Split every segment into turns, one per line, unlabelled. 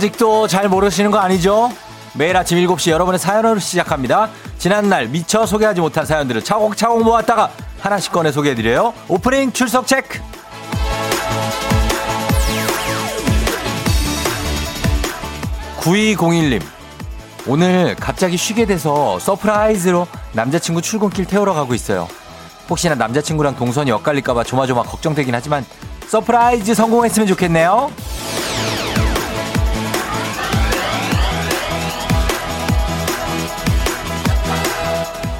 아직도 잘 모르시는 거 아니죠? 매일 아침 7시 여러분의 사연으로 시작합니다. 지난날 미처 소개하지 못한 사연들을 차곡차곡 모았다가 하나씩 꺼내 소개해드려요. 오프닝 출석 체크! 9201님. 오늘 갑자기 쉬게 돼서 surprise로 남자친구 출근길 태우러 가고 있어요. 혹시나 남자친구랑 동선이 엇갈릴까봐 조마조마 걱정되긴 하지만 surprise 성공했으면 좋겠네요.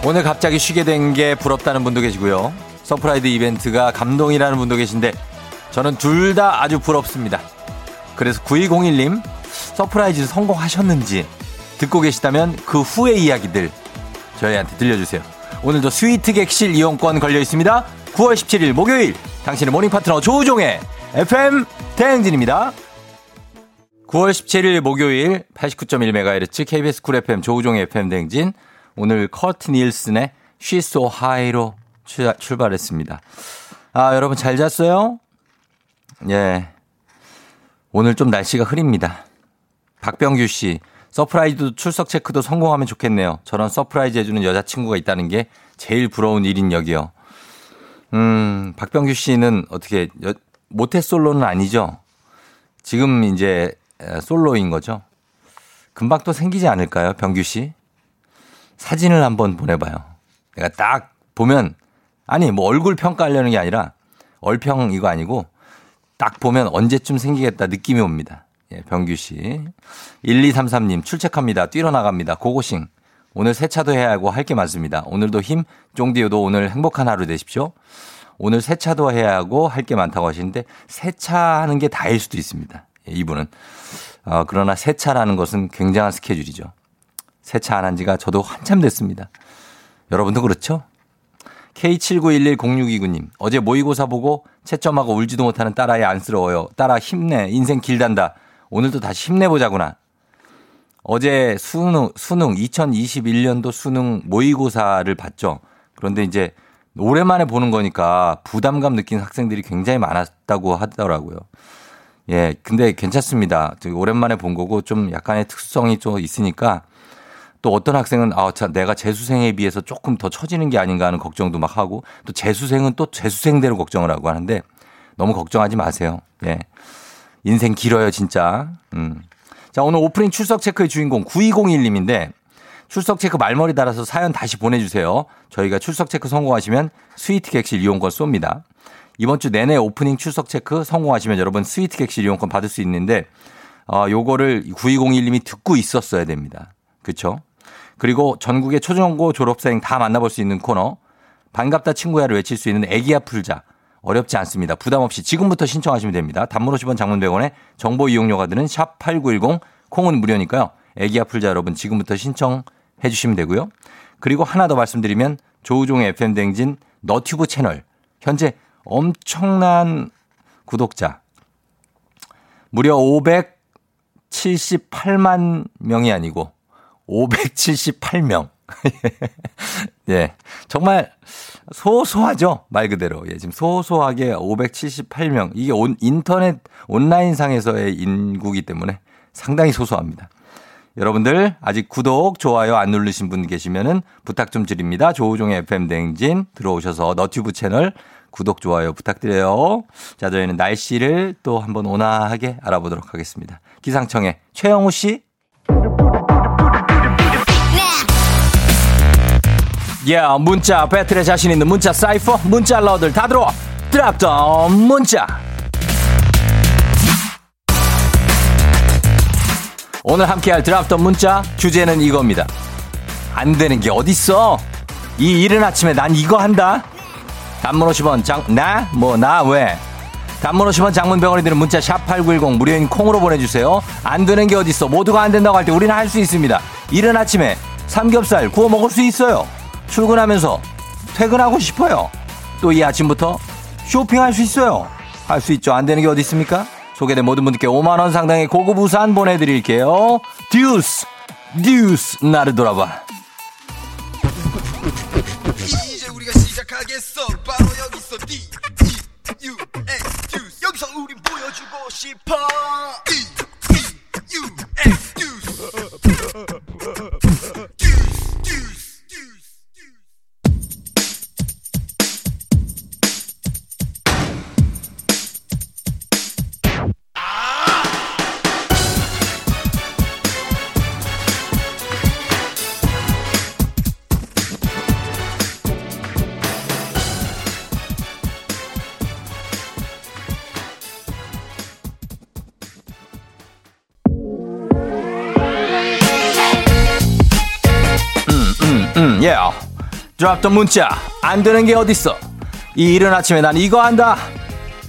오늘 갑자기 쉬게 된 게 부럽다는 분도 계시고요. surprise 이벤트가 감동이라는 분도 계신데 저는 둘 다 아주 부럽습니다. 그래서 9201님 surprise 성공하셨는지 듣고 계시다면 그 후의 이야기들 저희한테 들려주세요. 오늘도 스위트 객실 이용권 걸려 있습니다. 9월 17일 목요일 당신의 모닝 파트너 조우종의 FM 대행진입니다. 9월 17일 목요일 89.1MHz KBS 쿨 FM 조우종의 FM 대행진 오늘 커트 닐슨의 She's So High로 출발했습니다. 아, 여러분 잘 잤어요? 예. 오늘 좀 날씨가 흐립니다. 박병규 씨, 서프라이즈 출석 체크도 성공하면 좋겠네요. 저런 서프라이즈 해주는 여자친구가 있다는 게 제일 부러운 일인 여기요. 음, 박병규 씨는 어떻게, 여, 모태 솔로는 아니죠? 지금 이제 솔로인 거죠? 금방 또 생기지 않을까요, 병규 씨? 사진을 한번 보내봐요. 내가 딱 보면, 아니, 뭐 얼굴 평가하려는 게 아니라 얼평 이거 아니고 딱 보면 언제쯤 생기겠다 느낌이 옵니다. 예, 병규 씨. 1233님, 출첵합니다. 뛰러 나갑니다. 고고싱. 오늘 세차도 해야 하고 할 게 많습니다. 오늘도 힘, 쫑디오도 오늘 행복한 하루 되십시오. 오늘 세차도 해야 하고 할 게 많다고 하시는데 세차하는 게 다일 수도 있습니다. 예, 이분은. 어, 그러나 세차라는 것은 굉장한 스케줄이죠. 세차 안 한 지가 저도 한참 됐습니다. 여러분도 그렇죠? K79110629님, 어제 모의고사 보고 채점하고 울지도 못하는 딸아이 안쓰러워요. 딸아 힘내. 인생 길단다. 오늘도 다시 힘내보자구나. 어제 수능, 수능, 2021년도 수능 모의고사를 봤죠. 그런데 이제 오랜만에 보는 거니까 부담감 느낀 학생들이 굉장히 많았다고 하더라고요. 예, 근데 괜찮습니다. 오랜만에 본 거고 좀 약간의 특수성이 좀 있으니까 또 어떤 학생은 아, 참 내가 재수생에 비해서 조금 더 처지는 게 아닌가 하는 걱정도 막 하고 또 재수생은 또 재수생대로 걱정을 하고 하는데 너무 걱정하지 마세요. 예. 인생 길어요, 진짜. 음. 자, 오늘 오프닝 출석 체크의 주인공 9201님인데 출석 체크 말머리 달아서 사연 다시 보내주세요. 저희가 출석 체크 성공하시면 스위트 객실 이용권 쏩니다. 이번 주 내내 오프닝 출석 체크 성공하시면 여러분 스위트 객실 이용권 받을 수 있는데 어, 요거를 9201님이 듣고 있었어야 됩니다. 그렇죠? 그리고 전국의 초중고 졸업생 다 만나볼 수 있는 코너 반갑다 친구야를 외칠 수 있는 애기야 풀자 어렵지 않습니다. 부담 없이 지금부터 신청하시면 됩니다. 단문 50원 장문 100원에 정보 이용료가 드는 샵 8910 콩은 무료니까요. 애기야 풀자 여러분 지금부터 신청해 주시면 되고요. 그리고 하나 더 말씀드리면 조우종의 FM 댕진 너튜브 채널 현재 엄청난 구독자 무려 578만 명이 아니고 578명. 예. 정말 소소하죠? 말 그대로. 예. 지금 소소하게 578명. 이게 온, 인터넷 온라인 상에서의 인구기 때문에 상당히 소소합니다. 여러분들 아직 구독, 좋아요 안 누르신 분 계시면은 부탁 좀 드립니다. 조우종의 FM 댕진 들어오셔서 너튜브 채널 구독, 좋아요 부탁드려요. 자, 저희는 날씨를 또 한번 온화하게 알아보도록 하겠습니다. 기상청의 최영우 씨. Yeah, 문자 배틀에 자신 있는 문자 사이퍼 문자 러들 다 들어와 드랍더 문자 오늘 함께할 드랍더 문자 주제는 이겁니다 안 되는 게 어딨어 이 이른 아침에 난 이거 한다 단문 50원 장, 나? 뭐, 나, 왜? 단문 50원 장문 병원이 드는 문자 샵 8910 무료인 콩으로 보내주세요. 안 되는 게 어딨어. 모두가 안 된다고 할 때 우리는 할 수 있습니다. 이른 아침에 삼겹살 구워 먹을 수 있어요. 출근하면서 퇴근하고 싶어요. 또 이 아침부터 쇼핑할 수 있어요. 할 수 있죠. 안 되는 게 어디 있습니까? 소개된 모든 분들께 5만원 상당의 고급 우산 보내드릴게요. 듀스! 듀스! 나를 돌아봐. 이제 우리가 시작하겠어. 바로 여기서 D, E, U, S, 듀스. 여기서 우린 보여주고 싶어. D, E, U, 예. 드랍던 문자. 안 되는 게 어딨어. 이 이른 아침에 난 이거 한다.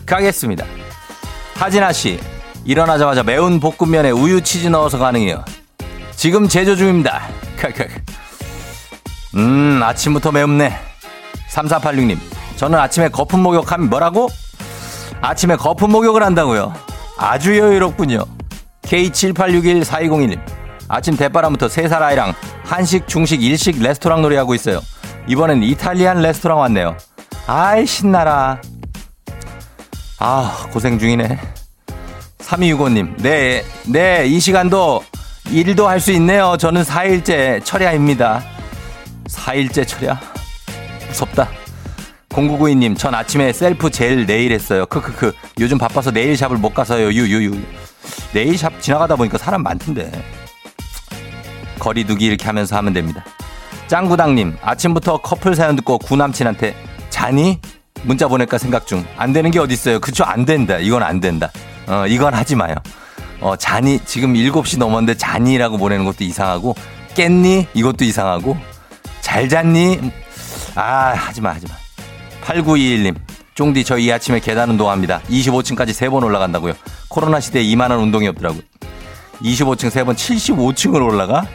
가겠습니다. 하진아 씨. 일어나자마자 매운 볶음면에 우유 치즈 넣어서 가능해요. 지금 제조 중입니다. 음, 아침부터 매운네. 3486님. 저는 아침에 거품 목욕하면 뭐라고? 아침에 거품 목욕을 한다고요. 아주 여유롭군요. K78614201님. 아침 대바람부터 3살 아이랑 한식, 중식, 일식 레스토랑 놀이하고 있어요. 이번엔 이탈리안 레스토랑 왔네요. 아이, 신나라. 아, 고생 중이네. 3265님. 네, 네, 이 시간도 일도 할 수 있네요. 저는 4일째 철야입니다. 4일째 철야. 무섭다. 0992님, 전 아침에 셀프 젤 네일 했어요. 크크크. 요즘 바빠서 네일샵을 못 가서요. 유유유. 네일샵 지나가다 보니까 사람 많던데. 거리 두기 이렇게 하면서 하면 됩니다. 짱구당님, 아침부터 커플 사연 듣고 구남친한테 자니? 문자 보낼까 생각 중. 안 되는 게 어딨어요. 그쵸? 안 된다. 이건 안 된다. 어, 이건 하지 마요. 어, 자니? 지금 7시 넘었는데 자니라고 보내는 것도 이상하고, 깼니? 이것도 이상하고, 잘 잤니? 아, 하지 마, 하지 마. 8921님, 쫑디 저 이 아침에 계단 운동합니다. 25층까지 3번 올라간다고요. 코로나 시대에 2만원 운동이 없더라고요. 25층 3번 75층을 올라가?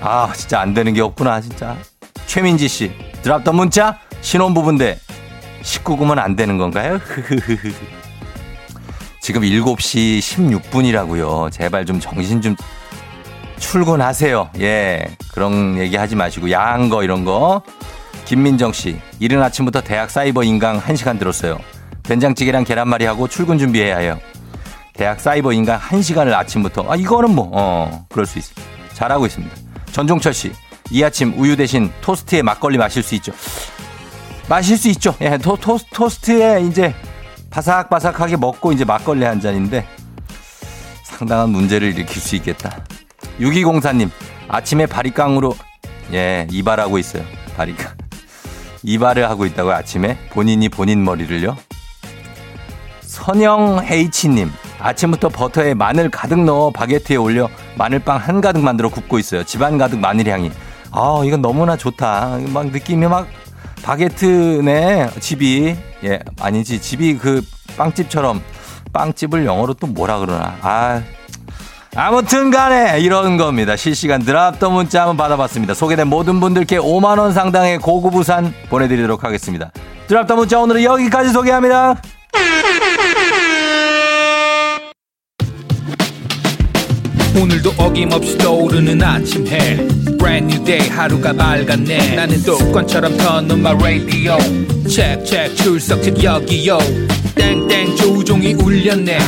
아, 진짜 안 되는 게 없구나, 진짜. 최민지 씨, 드랍던 문자? 신혼부부인데 19금은 안 되는 건가요? 지금 7시 16분이라고요. 제발 좀 정신 좀 출근하세요. 예. 그런 얘기 하지 마시고 야한 거 이런 거. 김민정 씨, 이른 아침부터 대학 사이버 인강 1시간 들었어요. 된장찌개랑 계란말이 하고 출근 준비해야 해요. 대학 사이버 인강 1시간을 아침부터. 아, 이거는 뭐, 어, 그럴 수 있어요. 잘하고 있습니다. 전종철 씨, 이 아침 우유 대신 토스트에 막걸리 마실 수 있죠. 마실 수 있죠. 예, 토, 토, 토스트에 이제 바삭바삭하게 먹고 이제 막걸리 한 잔인데 상당한 문제를 일으킬 수 있겠다. 6204님, 아침에 바리깡으로, 예, 이발하고 있어요. 바리깡. 이발을 하고 있다고 아침에 본인이 본인 머리를요. 선영 H님 아침부터 버터에 마늘 가득 넣어 바게트에 올려 마늘빵 한 가득 만들어 굽고 있어요. 집안 가득 마늘 향이. 아 이건 너무나 좋다. 막 느낌이 막 바게트네 집이 예 아니지 집이 그 빵집처럼 빵집을 영어로 또 뭐라 그러나 아 아무튼 간에 이런 겁니다. 실시간 드랍더 문자 한번 받아봤습니다. 소개된 모든 분들께 5만원 상당의 고급 우산 보내드리도록 하겠습니다. 드랍더 문자 오늘은 여기까지 소개합니다.
오늘도 어김없이 떠오르는 아침 해. Brand new day 하루가 밝았네. 나는 독관처럼 켜놓은 my radio. Check check 출석책 여기요. 땡땡 조종이 울렸네.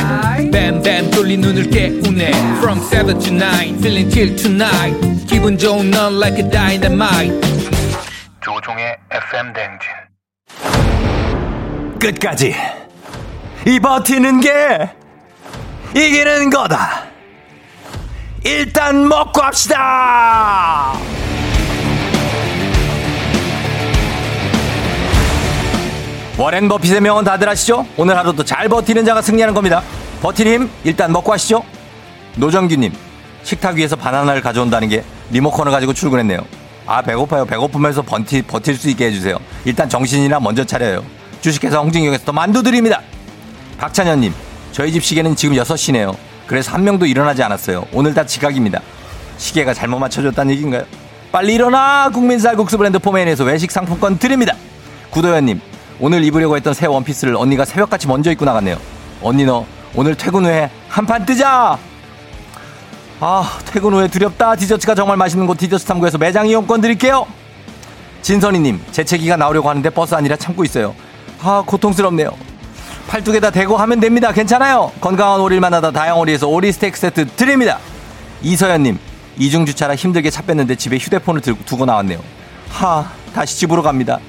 뱀뱀 뚫린 눈을 깨우네. From 7 to 9 feeling till tonight. 기분 좋은 넌 like a dynamite.
조종의 FM 댕진.
끝까지. 이 버티는 게 이기는 거다. 일단 먹고 합시다. 워렌 버핏의 명언 다들 아시죠? 오늘 하루도 잘 버티는 자가 승리하는 겁니다. 버티는 힘 일단 먹고 하시죠. 노정규님 식탁 위에서 바나나를 가져온다는 게 리모컨을 가지고 출근했네요. 아 배고파요. 배고프면서 버티, 버틸 수 있게 해주세요. 일단 정신이나 먼저 차려요. 주식회사 홍진경에서 또 만두 드립니다. 박찬현님 저희 집 시계는 지금 6시네요. 그래서 한 명도 일어나지 않았어요. 오늘 다 지각입니다. 시계가 잘못 맞춰줬다는 얘기인가요? 빨리 일어나! 국민 쌀국수 브랜드 포메인에서 외식 상품권 드립니다. 구도현님, 오늘 입으려고 했던 새 원피스를 언니가 새벽같이 먼저 입고 나갔네요. 언니 너 오늘 퇴근 후에 한판 뜨자! 아, 퇴근 후에 두렵다. 디저트가 정말 맛있는 곳 디저트 탐구에서 매장 이용권 드릴게요. 진선이님, 재채기가 나오려고 하는데 버스 안이라 참고 있어요. 아, 고통스럽네요. 팔뚝에다 대고 하면 됩니다. 괜찮아요. 건강한 오리를 만나다 다향오리에서 오리 스테이크 세트 드립니다. 이서연님, 이중주차라 힘들게 차 뺐는데 집에 휴대폰을 들고 두고 나왔네요. 하, 다시 집으로 갑니다.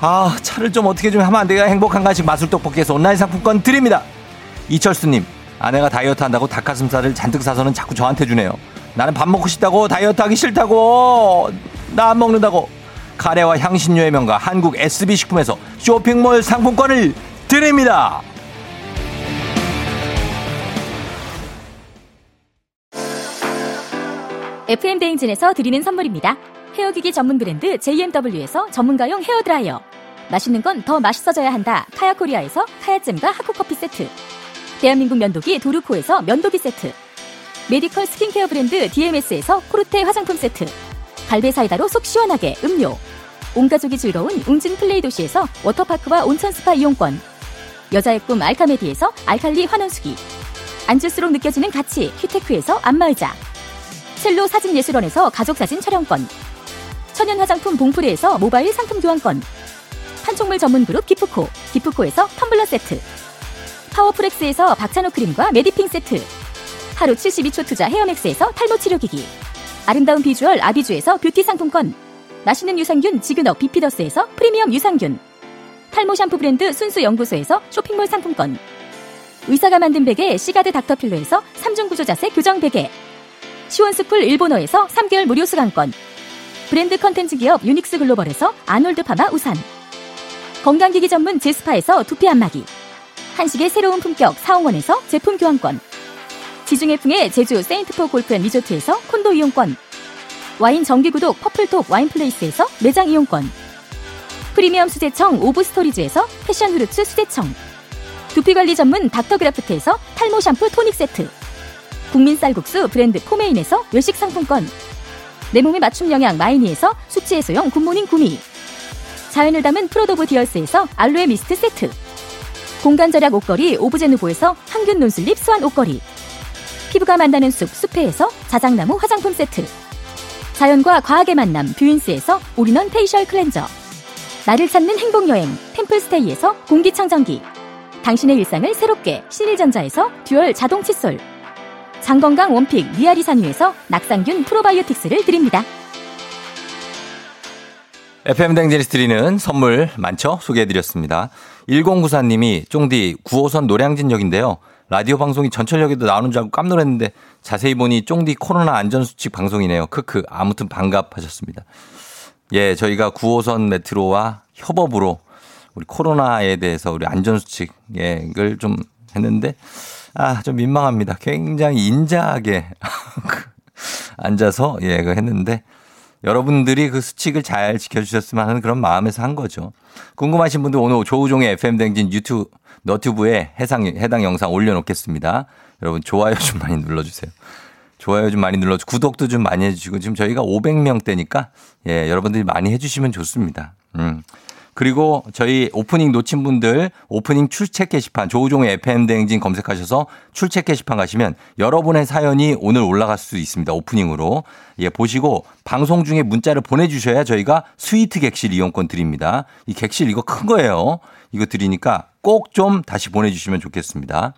아, 차를 좀 어떻게 좀 하면 안 돼요? 행복한 간식 마술 떡볶이에서 온라인 상품권 드립니다. 이철수님, 아내가 다이어트 한다고 닭가슴살을 잔뜩 사서는 자꾸 저한테 주네요. 나는 밥 먹고 싶다고 다이어트 하기 싫다고 나 안 먹는다고 카레와 향신료의 명가 한국 SB식품에서 쇼핑몰 상품권을 드립니다.
FM 대행진에서 드리는 선물입니다. 헤어기기 전문 브랜드 JMW에서 전문가용 헤어드라이어. 맛있는 건 더 맛있어져야 한다. 카야코리아에서 카야잼과 하코커피 세트. 대한민국 면도기 도르코에서 면도기 세트. 메디컬 스킨케어 브랜드 DMS에서 코르테 화장품 세트. 갈배 사이다로 속 시원하게 음료. 온 가족이 즐거운 웅진 플레이 도시에서 워터파크와 온천 스파 이용권. 여자의 꿈 알카메디에서 알칼리 환원수기. 앉을수록 느껴지는 가치 큐테크에서 안마의자. 첼로 사진예술원에서 가족사진 촬영권. 천연 화장품 봉프레에서 모바일 상품 교환권. 판촉물 전문 그룹 기프코, 기프코에서 텀블러 세트. 파워프렉스에서 박찬호 크림과 메디핑 세트. 하루 72초 투자 헤어맥스에서 탈모 치료기기. 아름다운 비주얼 아비주에서 뷰티 상품권. 맛있는 유산균 지그넉 비피더스에서 프리미엄 유산균. 탈모 샴푸 브랜드 순수 연구소에서 쇼핑몰 상품권. 의사가 만든 베개 시가드 닥터필로에서 3중 구조 자세 교정 베개. 시원스쿨 일본어에서 3개월 무료 수강권. 브랜드 컨텐츠 기업 유닉스 글로벌에서 아놀드 파마 우산. 건강기기 전문 제스파에서 두피 안마기. 한식의 새로운 품격 사홍원에서 제품 교환권. 지중해풍의 제주 세인트포 골프 앤 리조트에서 콘도 이용권. 와인 정기구독 퍼플톡 와인플레이스에서 매장 이용권. 프리미엄 수제청 오브스토리즈에서 패션 후르츠 수제청. 두피관리 전문 닥터그라프트에서 탈모 샴푸 토닉 세트. 국민 쌀국수 브랜드 포메인에서 외식 상품권. 내 몸에 맞춤 영양 마이니에서 숙취 해소용 굿모닝 구미. 자연을 담은 프로도브 디얼스에서 알로에 미스트 세트. 공간 절약 옷걸이 오브제누보에서 항균 논슬립 스완 옷걸이. 피부가 만나는 숲 숲회에서 자작나무 화장품 세트. 자연과 과학의 만남 뷰인스에서 올인원 facial 클렌저. 나를 찾는 행복여행 템플스테이에서 공기청정기. 당신의 일상을 새롭게 신일전자에서 듀얼 자동 칫솔. 장건강 원픽 미야리산 유에서 낙산균 프로바이오틱스를 드립니다.
FM 대행진에서 드리는 선물 많죠? 소개해드렸습니다. 1094님이 쫑디 9호선 노량진역인데요. 라디오 방송이 전철역에도 나오는 줄 알고 깜놀했는데 자세히 보니 쫑디 코로나 안전수칙 방송이네요. 크크. 아무튼 반갑하셨습니다. 예, 저희가 9호선 메트로와 협업으로 우리 코로나에 대해서 우리 안전수칙을 좀 했는데 아, 좀 민망합니다. 굉장히 인자하게 앉아서 예, 그 했는데 여러분들이 그 수칙을 잘 지켜주셨으면 하는 그런 마음에서 한 거죠. 궁금하신 분들 오늘 조우종의 FM댕진 유튜브, 너튜브에 해상, 해당 영상 올려놓겠습니다. 여러분 좋아요 좀 많이 눌러주세요. 좋아요 좀 많이 눌러주 구독도 좀 많이 해주시고 지금 저희가 500명대니까 예, 여러분들이 많이 해주시면 좋습니다. 음. 그리고 저희 오프닝 놓친 분들 오프닝 출첵 게시판 조우종의 FM 대행진 검색하셔서 출첵 게시판 가시면 여러분의 사연이 오늘 올라갈 수 있습니다. 오프닝으로. 예, 보시고 방송 중에 문자를 보내주셔야 저희가 스위트 객실 이용권 드립니다. 이 객실 이거 큰 거예요. 이거 드리니까 꼭 좀 다시 보내주시면 좋겠습니다.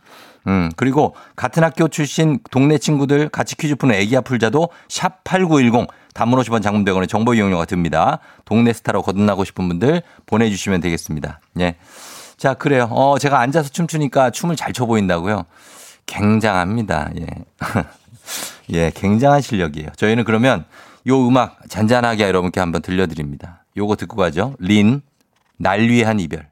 음, 그리고 같은 학교 출신 동네 친구들 같이 퀴즈 푸는 애기야 풀자도 샵 8910 단문 50원 장문 100원의 정보 이용료가 듭니다. 동네 스타로 거듭나고 싶은 분들 보내주시면 되겠습니다. 예. 자, 그래요. 어, 제가 앉아서 춤추니까 춤을 잘 춰 보인다고요? 굉장합니다. 예. 예, 굉장한 실력이에요. 저희는 그러면 요 음악 잔잔하게 여러분께 한번 들려드립니다. 요거 듣고 가죠. 린, 날 위한 이별.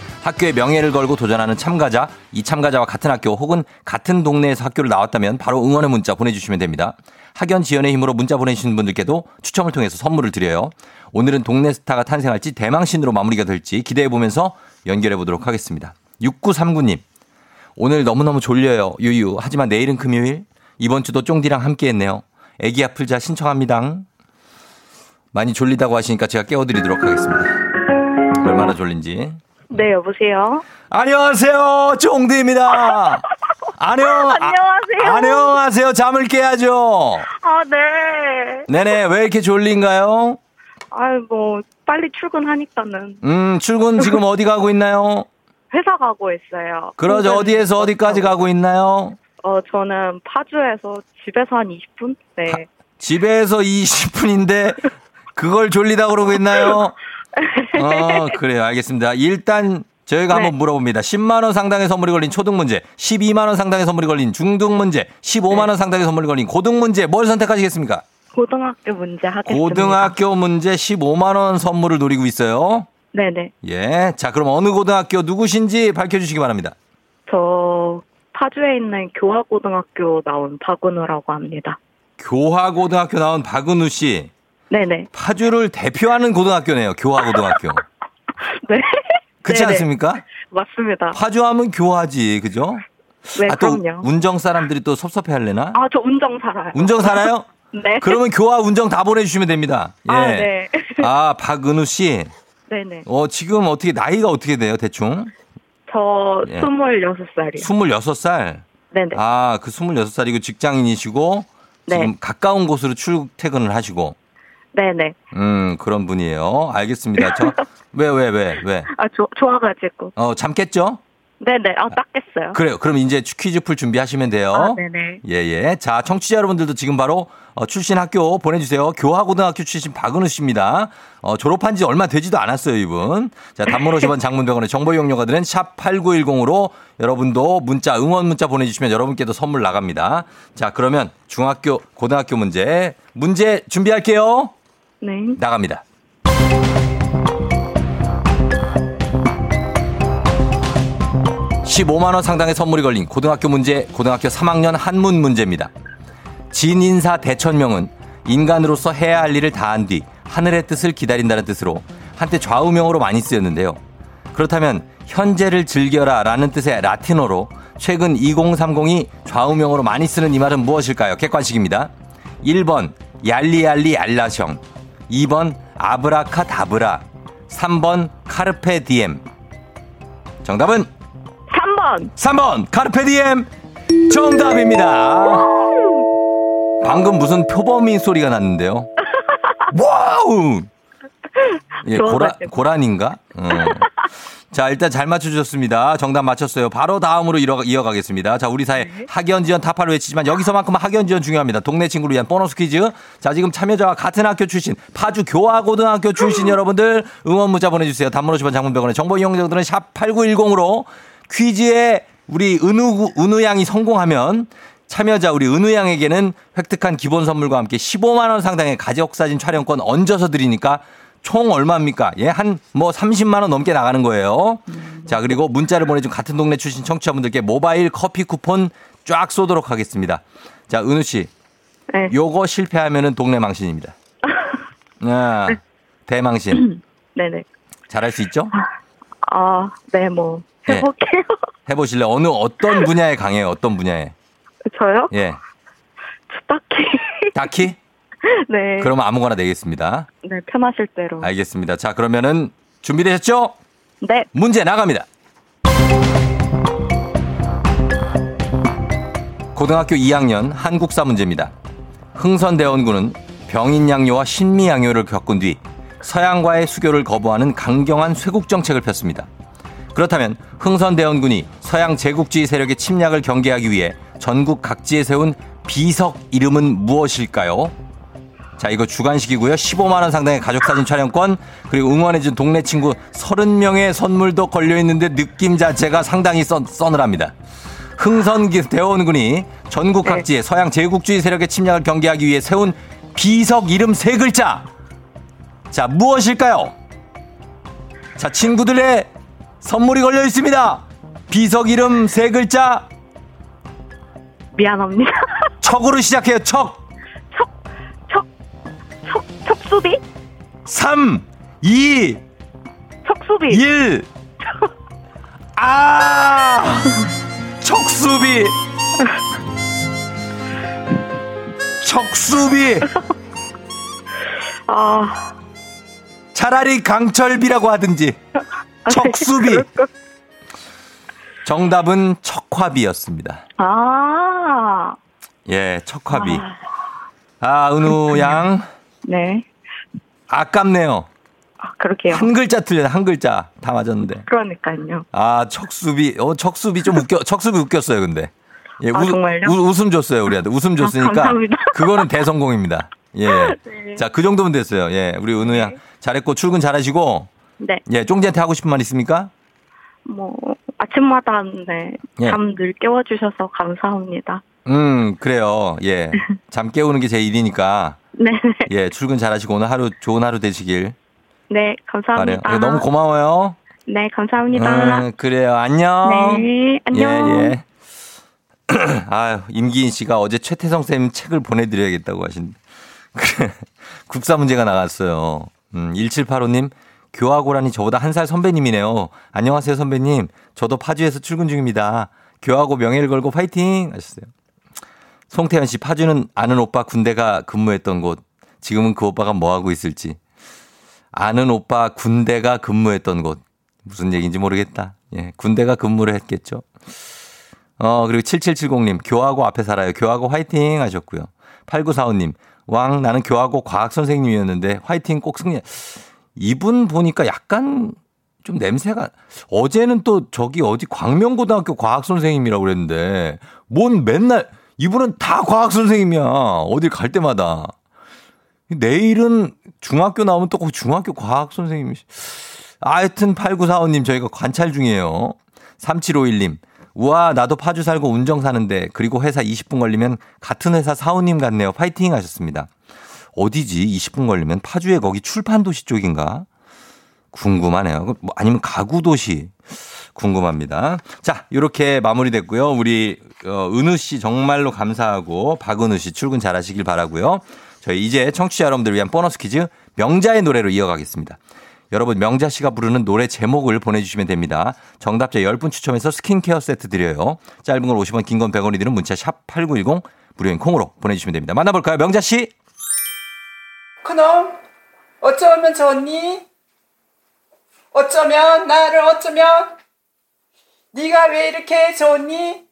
학교의 명예를 걸고 도전하는 참가자, 이 참가자와 같은 학교 혹은 같은 동네에서 학교를 나왔다면 바로 응원의 문자 보내주시면 됩니다. 학연 지연의 힘으로 문자 보내주신 분들께도 추첨을 통해서 선물을 드려요. 오늘은 동네 스타가 탄생할지 대망신으로 마무리가 될지 기대해 보면서 연결해 보도록 하겠습니다. 6939님, 오늘 너무너무 졸려요. 유유. 하지만 내일은 금요일. 이번 주도 쫑디랑 함께 했네요. 애기 아플 자 신청합니다. 많이 졸리다고 하시니까 제가 깨워드리도록 하겠습니다. 얼마나 졸린지.
네, 여보세요?
안녕하세요. 쫑디입니다. 안녕.
안녕하세요.
아, 안녕하세요. 잠을 깨야죠.
아, 네.
네네. 왜 이렇게 졸린가요?
아유, 뭐, 빨리 출근하니까는
음, 출근 지금 어디 가고 있나요?
회사 가고 있어요.
그러죠. 어디에서 어디까지 가고 있나요?
어, 저는 파주에서 집에서 한 20분? 네.
집에서 20분인데 그걸 졸리다 그러고 있나요? 어, 그래요. 알겠습니다. 일단 저희가
네.
한번 물어봅니다. 10만 원 상당의 선물이 걸린 초등 문제, 12만 원 상당의 선물이 걸린 중등 문제, 15만 원 상당의 선물이 걸린 고등 문제 뭘 선택하시겠습니까?
고등학교 문제 하겠습니다.
고등학교 문제 15만 원 선물을 노리고 있어요.
네네.
예. 자, 그럼 어느 고등학교 누구신지 밝혀 주시기 바랍니다.
저, 파주에 있는 교화고등학교 나온 박은우라고 합니다.
교화고등학교 나온 박은우 씨.
네네.
파주를 대표하는 고등학교네요. 교화고등학교.
네.
그렇지
네네.
않습니까?
맞습니다.
파주하면 교화지, 그죠?
네,
아, 또
그럼요.
운정 사람들이 또 섭섭해 할래나?
아, 저 운정 살아요.
운정 살아요?
네.
그러면 교화 운정 다 보내주시면 됩니다. 예.
아, 네.
아, 박은우 씨.
네네.
어, 지금 어떻게, 나이가 어떻게 돼요, 대충?
저,
예.
26살이요.
26살?
네네.
아, 그 26살이고 직장인이시고, 지금
네.
가까운 곳으로 출퇴근을 하시고,
네네.
음, 그런 분이에요. 알겠습니다. 저, 왜, 왜, 왜, 왜?
아, 조, 좋아가지고.
어, 잠 깼죠?
네네. 아, 딱 깼어요.
그래요. 그럼 이제 퀴즈 풀 준비하시면 돼요.
아, 네네.
예, 예. 자, 청취자 여러분들도 지금 바로 어, 출신 학교 보내주세요. 교화고등학교 출신 박은우 씨입니다. 어, 졸업한 지 얼마 되지도 않았어요, 이분. 자, 단문 50원 장문병원의 정보 이용료가 드는 샵 8910으로 여러분도 문자, 응원 문자 보내주시면 여러분께도 선물 나갑니다. 자, 그러면 중학교, 고등학교 문제, 문제 준비할게요.
네.
나갑니다. (15만 원) 상당의 선물이 걸린 고등학교 문제 고등학교 3학년 한문 문제입니다 진인사 대천명은 인간으로서 해야 할 일을 다한 뒤 하늘의 뜻을 기다린다는 뜻으로 한때 좌우명으로 많이 쓰였는데요 그렇다면 현재를 즐겨라 라는 뜻의 라틴어로 최근 2030이 좌우명으로 많이 쓰는 이 말은 무엇일까요 객관식입니다 1번 얄리얄리 알라셩 2번 아브라카다브라 3번 카르페 디엠 정답은
3번.
3번 카르페 디엠 정답입니다 방금 무슨 표범이 소리가 났는데요 와우 예, 고라. 고라니인가? 어. 자, 일단 잘 맞춰주셨습니다. 정답 맞췄어요. 바로 다음으로 이어, 이어가 겠습니다. 자, 우리 사회 학연 지연 타파를 외치지만 여기서만큼 학연 지연 중요합니다. 동네 친구를 위한 보너스 퀴즈. 자, 지금 참여자와 같은 학교 출신 파주 교하고등학교 출신 여러분들 응원 문자 보내주세요. 단문 50원 장문 100원의 정보 이용료 드는 샵 8910으로 퀴즈에 우리 은우, 은우 양이 성공하면 참여자 우리 은우 양에게는 획득한 기본 선물과 함께 15만 원 상당의 가족 사진 촬영권 얹어서 드리니까 총 얼마입니까? 예, 한 뭐 30만 원 넘게 나가는 거예요. 자, 그리고 문자를 보내준 같은 동네 출신 청취자분들께 모바일 커피 쿠폰 쫙 쏘도록 하겠습니다. 자, 은우 씨.
네.
요거 실패하면은 동네 망신입니다. 아, 대망신.
네네.
잘할 수 있죠?
아, 네, 뭐,
네.
해볼게요.
해보실래? 어느 어떤 분야에 강해요? 어떤 분야에?
저요?
예.
딱히.
딱히?
네.
그러면 아무거나 내겠습니다.
네, 편하실 대로.
알겠습니다. 자, 그러면은 준비되셨죠?
네.
문제 나갑니다. 고등학교 2학년 한국사 문제입니다. 흥선대원군은 병인양요와 신미양요를 겪은 뒤 서양과의 수교를 거부하는 강경한 쇄국 정책을 폈습니다. 그렇다면 흥선대원군이 서양 제국주의 세력의 침략을 경계하기 위해 전국 각지에 세운 비석 이름은 무엇일까요? 자, 이거 주간식이고요. 15만 원 상당의 가족 사진 촬영권 그리고 응원해준 동네 친구 30명의 선물도 걸려 있는데 느낌 자체가 상당히 써, 서늘합니다. 흥선기 대원군이 전국
네.
각지에 서양 제국주의 세력의 침략을 경계하기 위해 세운 비석 이름 세 글자. 자, 무엇일까요? 자, 친구들의 선물이 걸려 있습니다. 비석 이름 세 글자.
미안합니다.
척으로 시작해요. 척.
척, 척, 척수비?
3, 2,
척수비.
1. 아! 척수비. 척수비.
아,
차라리 강철비라고 하든지. 척수비.
그럴 것-
정답은 척화비였습니다.
아,
예, 척화비. 아, 은우 양.
네.
아깝네요.
아, 그러게요.
한 글자 틀려, 한 글자. 다 맞았는데.
그러니까요.
아, 척수비. 어, 척수비 좀 웃겨, 척수비 웃겼어요, 근데. 예,
아, 정말요?
우, 웃음 줬어요, 우리한테. 웃음 줬으니까.
감사합니다.
그거는 대성공입니다. 예.
네.
자, 그 정도면 됐어요. 예. 우리 은우 양. 잘했고, 출근 잘하시고.
네.
예, 쫑지한테 하고 싶은 말 있습니까?
뭐, 아침마다 네,
예.
잠늘 깨워주셔서 감사합니다.
음, 그래요. 예. 잠 깨우는 게 제 일이니까.
네.
예, 출근 잘하시고 오늘 하루 좋은 하루 되시길
네,
바래요.
감사합니다.
예, 너무 고마워요.
네, 감사합니다.
음, 그래요. 안녕.
네, 안녕.
예, 예. 아유, 임기인 씨가 어제 최태성 쌤 책을 보내드려야겠다고 하신. 그래. 국사 문제가 나갔어요. 음, 1785님, 교화고라니 저보다 한 살 선배님이네요. 안녕하세요, 선배님. 저도 파주에서 출근 중입니다. 교화고 명예를 걸고 파이팅! 하셨어요. 송태현 씨, 파주는 아는 오빠 군대가 근무했던 곳. 지금은 그 오빠가 뭐 하고 있을지. 아는 오빠 군대가 근무했던 곳. 무슨 얘기인지 모르겠다. 예, 군대가 근무를 했겠죠. 어, 그리고 7770님, 교하고 앞에 살아요. 교하고 화이팅 하셨고요. 8945님, 왕, 나는 교하고 과학 선생님이었는데 화이팅 꼭 승리. 이분 보니까 약간 좀 냄새가, 어제는 또 저기 어디 광명고등학교 과학 선생님이라고 그랬는데, 뭔 맨날, 이분은 다 과학 선생님이야. 어딜 갈 때마다. 내일은 중학교 나오면 또 꼭 중학교 과학 선생님이시. 하여튼 8945님 저희가 관찰 중이에요. 3751님. 우와, 나도 파주 살고 운정 사는데 그리고 회사 20분 걸리면 같은 회사 사원님 같네요. 파이팅 하셨습니다. 어디지? 20분 걸리면 파주에 거기 출판 도시 쪽인가? 궁금하네요. 그뭐 아니면 가구 도시 궁금합니다. 자, 이렇게 마무리됐고요. 우리 어, 은우 씨 정말로 감사하고 박은우 씨 출근 잘하시길 바라고요. 저희 이제 청취자 여러분들 위한 보너스 퀴즈 명자의 노래로 이어가겠습니다. 여러분 명자 씨가 부르는 노래 제목을 보내주시면 됩니다. 정답자 10분 추첨해서 스킨케어 세트 드려요. 짧은 걸 50원, 긴 건 100원이 드는 문자 샵 8910 무료인 콩으로 보내주시면 됩니다. 만나볼까요? 명자 씨.
그놈 어쩌면 좋니? 어쩌면 나를 어쩌면 네가 왜 이렇게 좋니?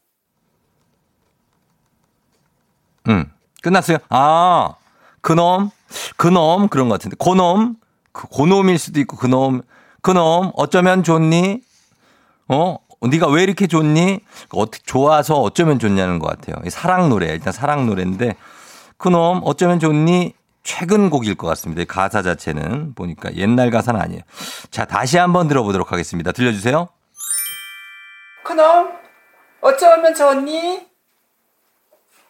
음, 끝났어요. 아, 그놈, 그놈, 그런 것 같은데. 고놈, 그 고놈일 수도 있고, 그놈, 그놈, 어쩌면 좋니? 어? 네가 왜 이렇게 좋니? 어떻게 좋아서 어쩌면 좋냐는 것 같아요. 이 사랑 노래, 일단 사랑 노래인데, 그놈, 어쩌면 좋니? 최근 곡일 것 같습니다. 이 가사 자체는 보니까 옛날 가사는 아니에요. 자, 다시 한번 들어보도록 하겠습니다. 들려주세요.
그놈 어쩌면 좋니?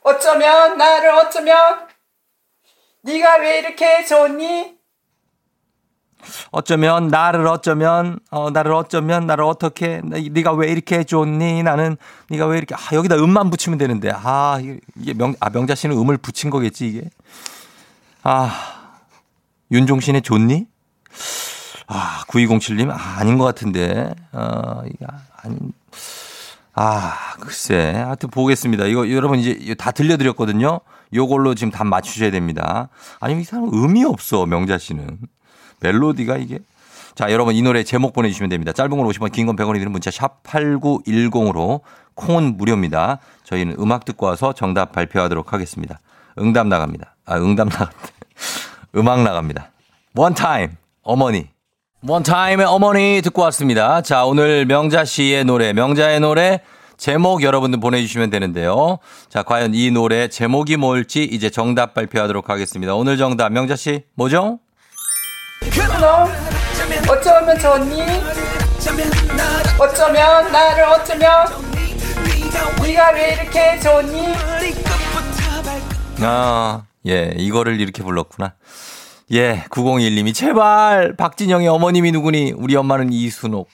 어쩌면 나를 어쩌면? 네가 왜 이렇게 좋니?
어쩌면 나를 어쩌면 어 나를 어쩌면 나를 어떻게 나- 네가 왜 이렇게 좋니? 나는 네가 왜 이렇게 아 여기다 음만 붙이면 되는데. 아 이게- 명 아 명자 씨는 음을 붙인 거겠지 이게. 아 윤종신의 좋니? 아 9207님? 아, 아닌 것 같은데. 어 이게 아닌 아 글쎄 하여튼 보겠습니다 이거 여러분 이제 다 들려드렸거든요 요걸로 지금 답 맞추셔야 됩니다 아니면 이 사람 음이 없어 명자 씨는 멜로디가 이게. 자, 여러분 이 노래 제목 보내주시면 됩니다. 짧은 걸 50원, 긴 건 100원이 드는 문자 샵 8910으로 콩은 무료입니다. 저희는 음악 듣고 와서 정답 발표하도록 하겠습니다. 응답 나갑니다. 아, 응답 나갔다. 음악 나갑니다. One time, 어머니. One time의 어머니 듣고 왔습니다. 자, 오늘 명자 씨의 노래, 명자의 노래 제목 여러분들 보내주시면 되는데요. 자, 과연 이 노래 제목이 뭘지 이제 정답 발표하도록 하겠습니다. 오늘 정답 명자 씨 뭐죠?
그놈 어쩌면 좋니? 어쩌면 나를 어쩌면 네가 왜 이렇게 좋니?
아, 예, 이거를 이렇게 불렀구나. 예, 9021님이 제발 박진영의 어머님이 누구니? 우리 엄마는 이순옥.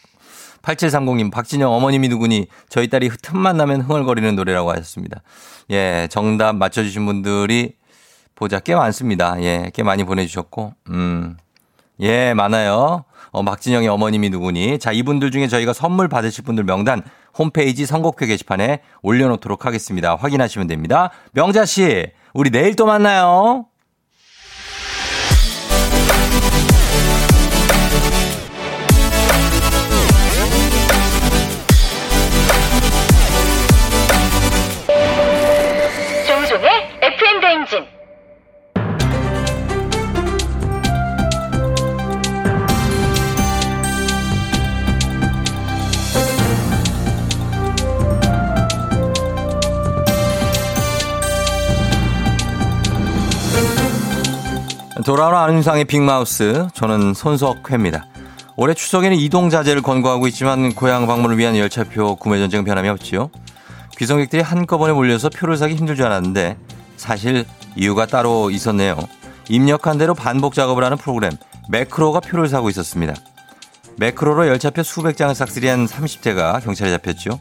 8730님, 박진영 어머님이 누구니? 저희 딸이 틈만 나면 흥얼거리는 노래라고 하셨습니다. 예, 정답 맞춰주신 분들이 보자 꽤 많습니다. 예, 꽤 많이 보내주셨고, 음, 예, 많아요. 어, 박진영의 어머님이 누구니? 자, 이분들 중에 저희가 선물 받으실 분들 명단 홈페이지 선곡표 게시판에 올려놓도록 하겠습니다. 확인하시면 됩니다. 명자 씨, 우리 내일 또 만나요. 돌아오는 아름상의 빅마우스. 저는 손석회입니다. 올해 추석에는 이동자재를 권고하고 있지만 고향 방문을 위한 열차표 구매 전쟁은 변함이 없지요. 귀성객들이 한꺼번에 몰려서 표를 사기 힘들 줄 알았는데 사실 이유가 따로 있었네요. 입력한 대로 반복 작업을 하는 프로그램 매크로가 표를 사고 있었습니다. 매크로로 열차표 수백 장을 싹쓸이한 30대가 경찰에 잡혔죠.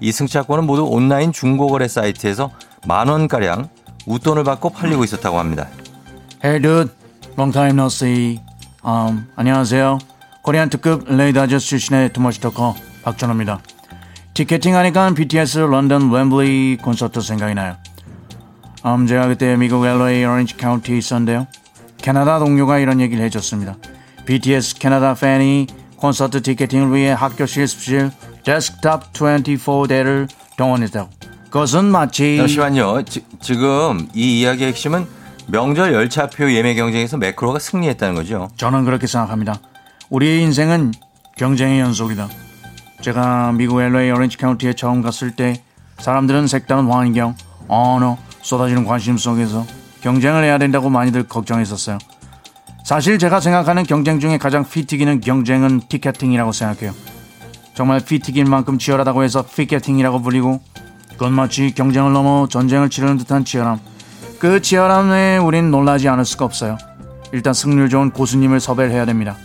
이 승차권은 모두 온라인 중고거래 사이트에서 만 원가량 웃돈을 받고 팔리고 있었다고 합니다.
Long time no see. Um, 안녕하세요. 코리안 특급 LA 다저스 출신의 too much talker 박준호입니다. 티켓팅 하니까 BTS 런던 웸블리 콘서트 생각이 나요. 음, 제가 그때 미국 LA 오렌지 카운티 있었는데요. 캐나다 동료가 이런 얘기를 해줬습니다. BTS 캐나다 팬이 콘서트 티켓팅을 위해 학교 실습실 데스크탑 24대를 동원했다고. 그것은 마치
잠시만요. 지, 지금 이 이야기의 핵심은 명절 열차표 예매 경쟁에서 매크로가 승리했다는 거죠.
저는 그렇게 생각합니다. 우리의 인생은 경쟁의 연속이다. 제가 미국 LA 오렌지 카운티에 처음 갔을 때 사람들은 색다른 환경, 언어, 쏟아지는 관심 속에서 경쟁을 해야 된다고 많이들 걱정했었어요. 사실 제가 생각하는 경쟁 중에 가장 피 튀기는 경쟁은 티켓팅이라고 생각해요. 정말 피 튀길 만큼 치열하다고 해서 피켓팅이라고 불리고 그건 마치 경쟁을 넘어 전쟁을 치르는 듯한 치열함. 그 치열함에 우린 놀라지 않을 수가 없어요. 일단 승률 좋은 고수님을 섭외를 해야 됩니다.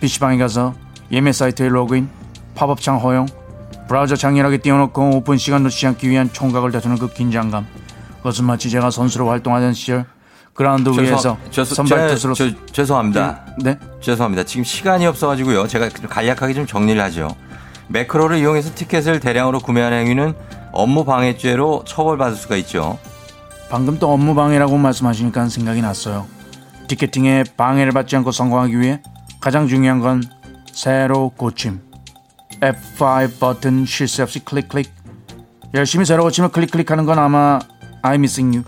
PC방에 가서 예매 사이트에 로그인, 팝업창 허용, 브라우저 장렬하게 띄워놓고 오픈 시간 놓치지 않기 위한 총각을 다투는 그 긴장감. 그것은 마치 제가 선수로 활동하던 시절 그라운드 위에서
죄송-
선발
저-
투수로
저- 죄송합니다.
네?
죄송합니다. 지금 시간이 없어가지고요. 제가 좀 간략하게 좀 정리를 하죠. 매크로를 이용해서 티켓을 대량으로 구매하는 행위는 업무 방해죄로 처벌받을 수가 있죠.
방금 또 업무 방해라고 말씀하시니까 생각이 났어요. 티켓팅에 방해를 받지 않고 성공하기 위해 가장 중요한 건 새로 고침. F5 버튼 쉴 새 없이 클릭 클릭. 열심히 새로 고치면 클릭 클릭하는 건 아마 I'm missing you.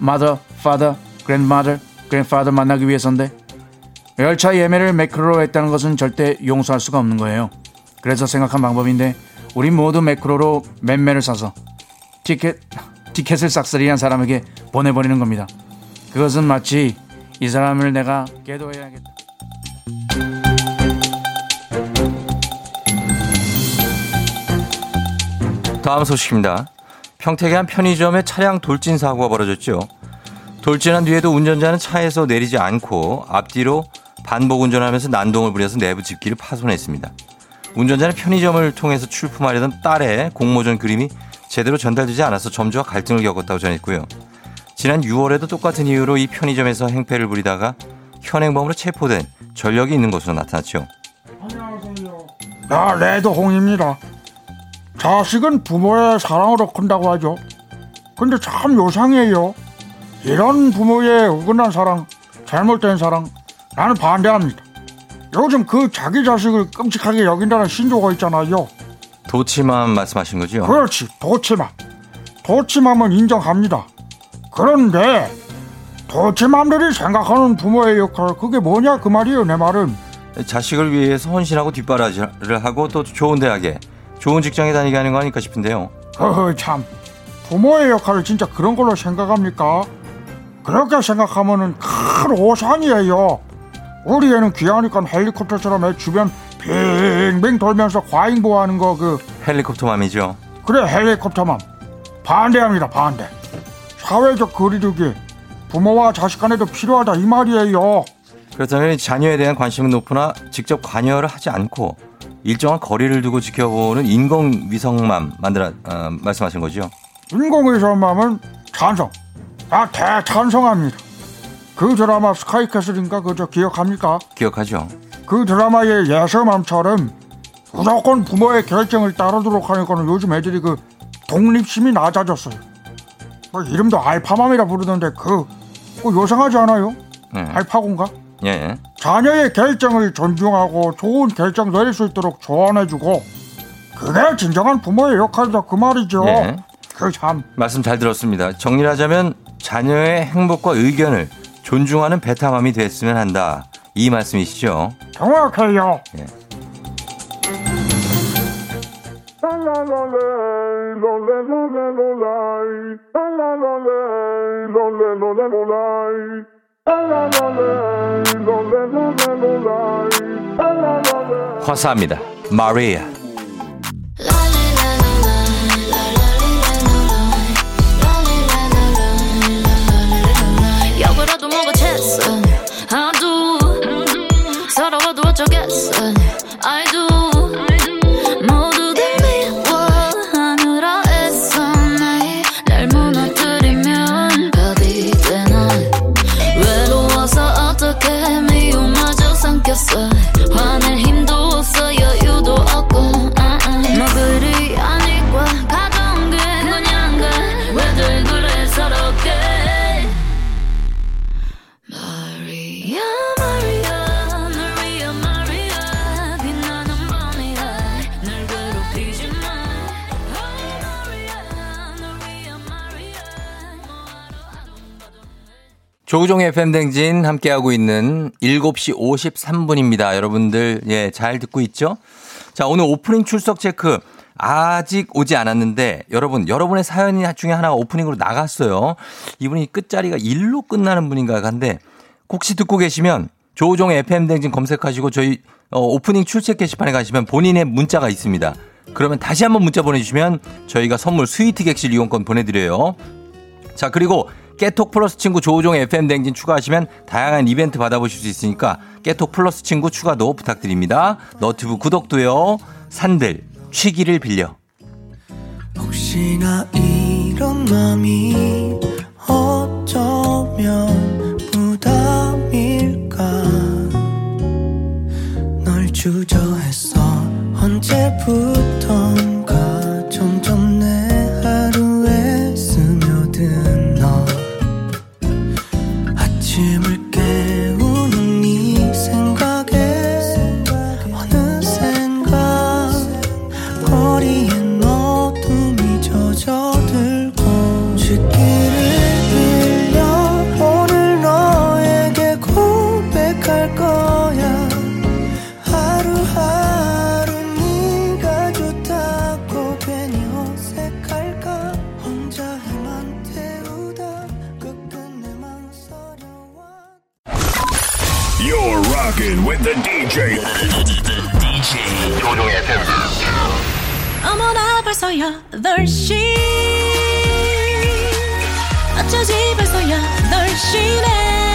Mother, father, grandmother, grandfather 만나기 위해서인데 열차 예매를 매크로로 했다는 것은 절대 용서할 수가 없는 거예요. 그래서 생각한 방법인데 우리 모두 매크로로 맴매를 사서 티켓 티켓을 싹쓸이한 사람에게 보내버리는 겁니다. 그것은 마치 이 사람을 내가 계도해야겠다.
다음 소식입니다. 평택의 한 편의점에 차량 돌진 사고가 벌어졌죠. 돌진한 뒤에도 운전자는 차에서 내리지 않고 앞뒤로 반복 운전하면서 난동을 부려서 내부 집기를 파손했습니다. 운전자는 편의점을 통해서 출품하려던 딸의 공모전 그림이 제대로 전달되지 않아서 점주와 갈등을 겪었다고 전했고요. 지난 6월에도 똑같은 이유로 이 편의점에서 행패를 부리다가 현행범으로 체포된 전력이 있는 것으로 나타났죠.
야, 레드홍입니다. 자식은 부모의 사랑으로 큰다고 하죠. 근데 참 요상해요. 이런 부모의 어긋난 사랑, 잘못된 사랑, 나는 반대합니다. 요즘 그 자기 자식을 끔찍하게 여긴다는 신조가 있잖아요.
도치맘 말씀하신 거죠?
그렇지, 도치맘. 도치맘은 인정합니다. 그런데 도치맘들이 생각하는 부모의 역할 그게 뭐냐 그 말이에요 내 말은.
자식을 위해서 헌신하고 뒷바라지를 하고 또 좋은 대학에 좋은 직장에 다니게 하는 거 아닐까 싶은데요.
허허 참 부모의 역할을 진짜 그런 걸로 생각합니까? 그렇게 생각하면은 큰 오산이에요. 우리 애는 귀하니까 헬리콥터처럼 애 주변 빙빙 돌면서 과잉보하는 거 그
헬리콥터 맘이죠.
그래 헬리콥터만 반대합니다 반대. 사회적 거리두기 부모와 자식 간에도 필요하다 이 말이에요.
그렇다면 자녀에 대한 관심은 높으나 직접 관여를 하지 않고 일정한 거리를 두고 지켜보는 인공위성맘 만들어 어, 말씀하신 거죠.
인공위성맘은 찬성. 아 대찬성합니다. 그 드라마 스카이캐슬인가 그저 기억합니까?
기억하죠.
그 드라마의 예서맘처럼 무조건 부모의 결정을 따르도록 하니까는 요즘 애들이 그 독립심이 낮아졌어요. 뭐 이름도 알파맘이라 부르던데 그, 그 요상하지 않아요?
네.
알파고인가?
예.
자녀의 결정을 존중하고 좋은 결정 내릴 수 있도록 조언해주고 그게 진정한 부모의 역할이다 그 말이죠.
예.
그 참.
말씀 잘 들었습니다. 정리를 하자면 자녀의 행복과 의견을 존중하는 베타맘이 됐으면 한다. 이 말씀이시죠?
정확해요.
예. 화사합니다. 마리아. 조우종의 FM댕진 함께하고 있는 7시 53분입니다. 여러분들, 예, 잘 듣고 있죠? 자, 오늘 오프닝 출석 체크. 아직 오지 않았는데, 여러분, 여러분의 사연 중에 하나가 오프닝으로 나갔어요. 이분이 끝자리가 1로 끝나는 분인가 한데, 혹시 듣고 계시면 조우종의 FM댕진 검색하시고 저희 어, 오프닝 출첵 게시판에 가시면 본인의 문자가 있습니다. 그러면 다시 한번 문자 보내주시면 저희가 선물 스위트 객실 이용권 보내드려요. 자, 그리고 깨톡 플러스 친구 조우종의 FM 댕진 추가하시면 다양한 이벤트 받아보실 수 있으니까 깨톡 플러스 친구 추가도 부탁드립니다. 너튜브 구독도요. 산들 취기를 빌려.
혹시나 이런 맘이 어쩌면 부담일까 널 주저했어 언제부턴
어머나 벌써 8시 어쩌지 벌써 8시네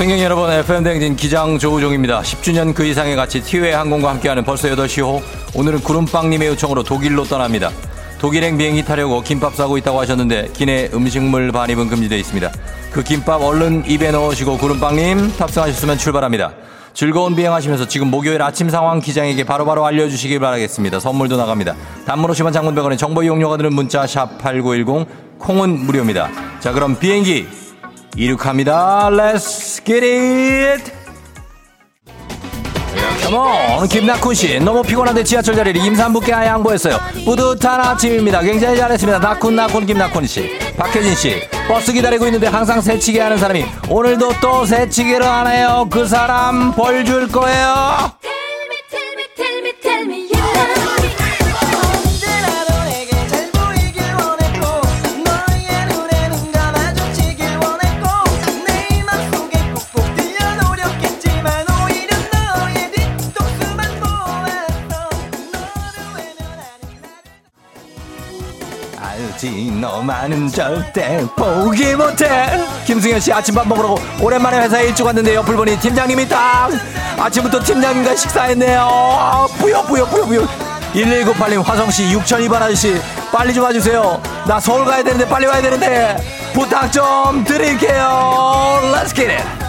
승객 여러분, FM댕진 기장 조우종입니다. 10주년 그 이상의 가치 티웨이 항공과 함께하는 벌써 8시 호. 오늘은 구름빵님의 요청으로 독일로 떠납니다. 독일행 비행기 타려고 김밥 싸고 있다고 하셨는데 기내 음식물 반입은 금지되어 있습니다. 그 김밥 얼른 입에 넣으시고 구름빵님 탑승하셨으면 출발합니다. 즐거운 비행하시면서 지금 목요일 아침 상황 기장에게 바로바로 알려주시길 바라겠습니다. 선물도 나갑니다. 단문 50원 장문 100원의 정보 이용료가 드는 문자 샵 8910 콩은 무료입니다. 자 그럼 비행기 이륙합니다. Let's get it! 컴온 김낙훈 씨. 너무 피곤한데 지하철 자리를 임산부께 양보했어요. 뿌듯한 아침입니다. 굉장히 잘했습니다. 낙훈 낙훈 김낙훈 씨. 박혜진 씨. 버스 기다리고 있는데 항상 새치기 하는 사람이 오늘도 또 새치기를 하네요. 그 사람 벌 줄 거예요 알지 너만은 절대 포기 못해 김승현 씨 아침밥 먹으러 오랜만에 회사에 일찍 왔는데 옆을 보니 팀장님이 딱 아침부터 팀장님과 식사했네요 아, 뿌요 뿌요 뿌요 뿌요 1198님 화성시 6002번 아저씨 빨리 좀 와주세요 나 서울 가야 되는데 빨리 와야 되는데 부탁 좀 드릴게요. Let's get it.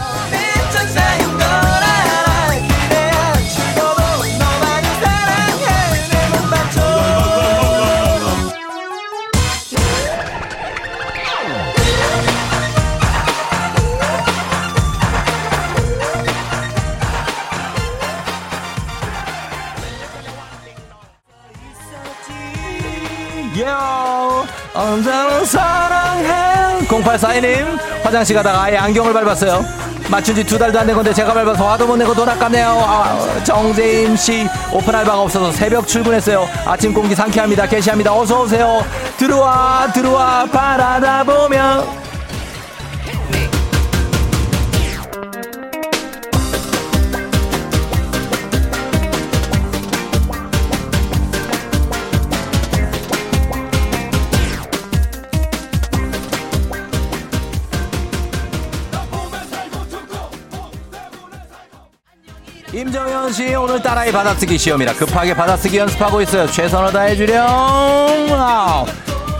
언제나 사랑해. 0842님 화장실 가다가 아예 안경을 밟았어요. 맞춘 지 두 달도 안 된 건데 제가 밟아서 화도 못 내고 돈 아깝네요. 아, 정재임 씨 오픈 알바가 없어서 새벽 출근했어요. 아침 공기 상쾌합니다. 개시합니다. 어서 오세요. 들어와 들어와. 바라다 보면 임정현 씨 오늘 딸아이 받아쓰기 시험이라 급하게 받아쓰기 연습하고 있어요. 최선을 다해주렴. Wow.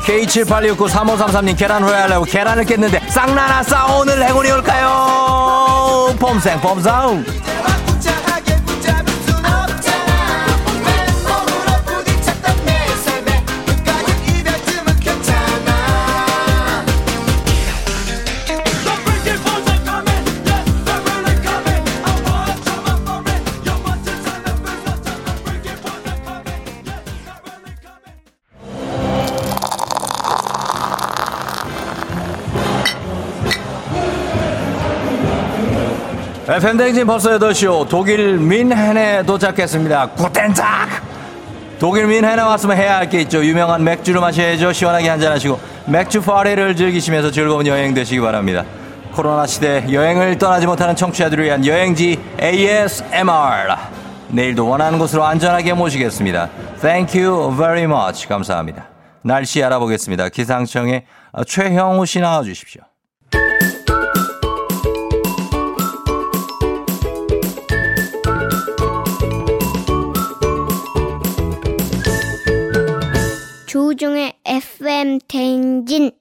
K78693533님 계란 후라이 하려고 계란을 깼는데 쌍란 나왔어 오늘 행운이 올까요? 폼생 폼사우. FM 댕진 벌써 8시오. 독일 민헨에 도착했습니다. 구텐작! 독일 민헨에 왔으면 해야 할 게 있죠. 유명한 맥주를 마셔야죠. 시원하게 한잔하시고 맥주 파리를 즐기시면서 즐거운 여행 되시기 바랍니다. 코로나 시대 여행을 떠나지 못하는 청취자들을 위한 여행지 ASMR. 내일도 원하는 곳으로 안전하게 모시겠습니다. Thank you very much. 감사합니다. 날씨 알아보겠습니다. 기상청에 최형우 씨 나와주십시오.
조종의 FM 대행진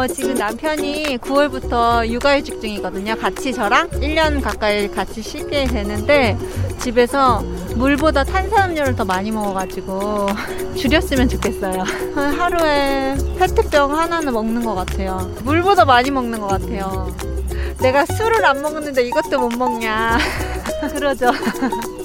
어, 지금 남편이 9월부터 육아휴직 중이거든요. 같이 저랑 1년 가까이 같이 쉬게 되는데 집에서 물보다 탄산음료를 더 많이 먹어가지고 줄였으면 좋겠어요. 하루에 페트병 하나는 먹는 것 같아요. 물보다 많이 먹는 것 같아요. 내가 술을 안 먹는데 이것도 못 먹냐. 그러죠.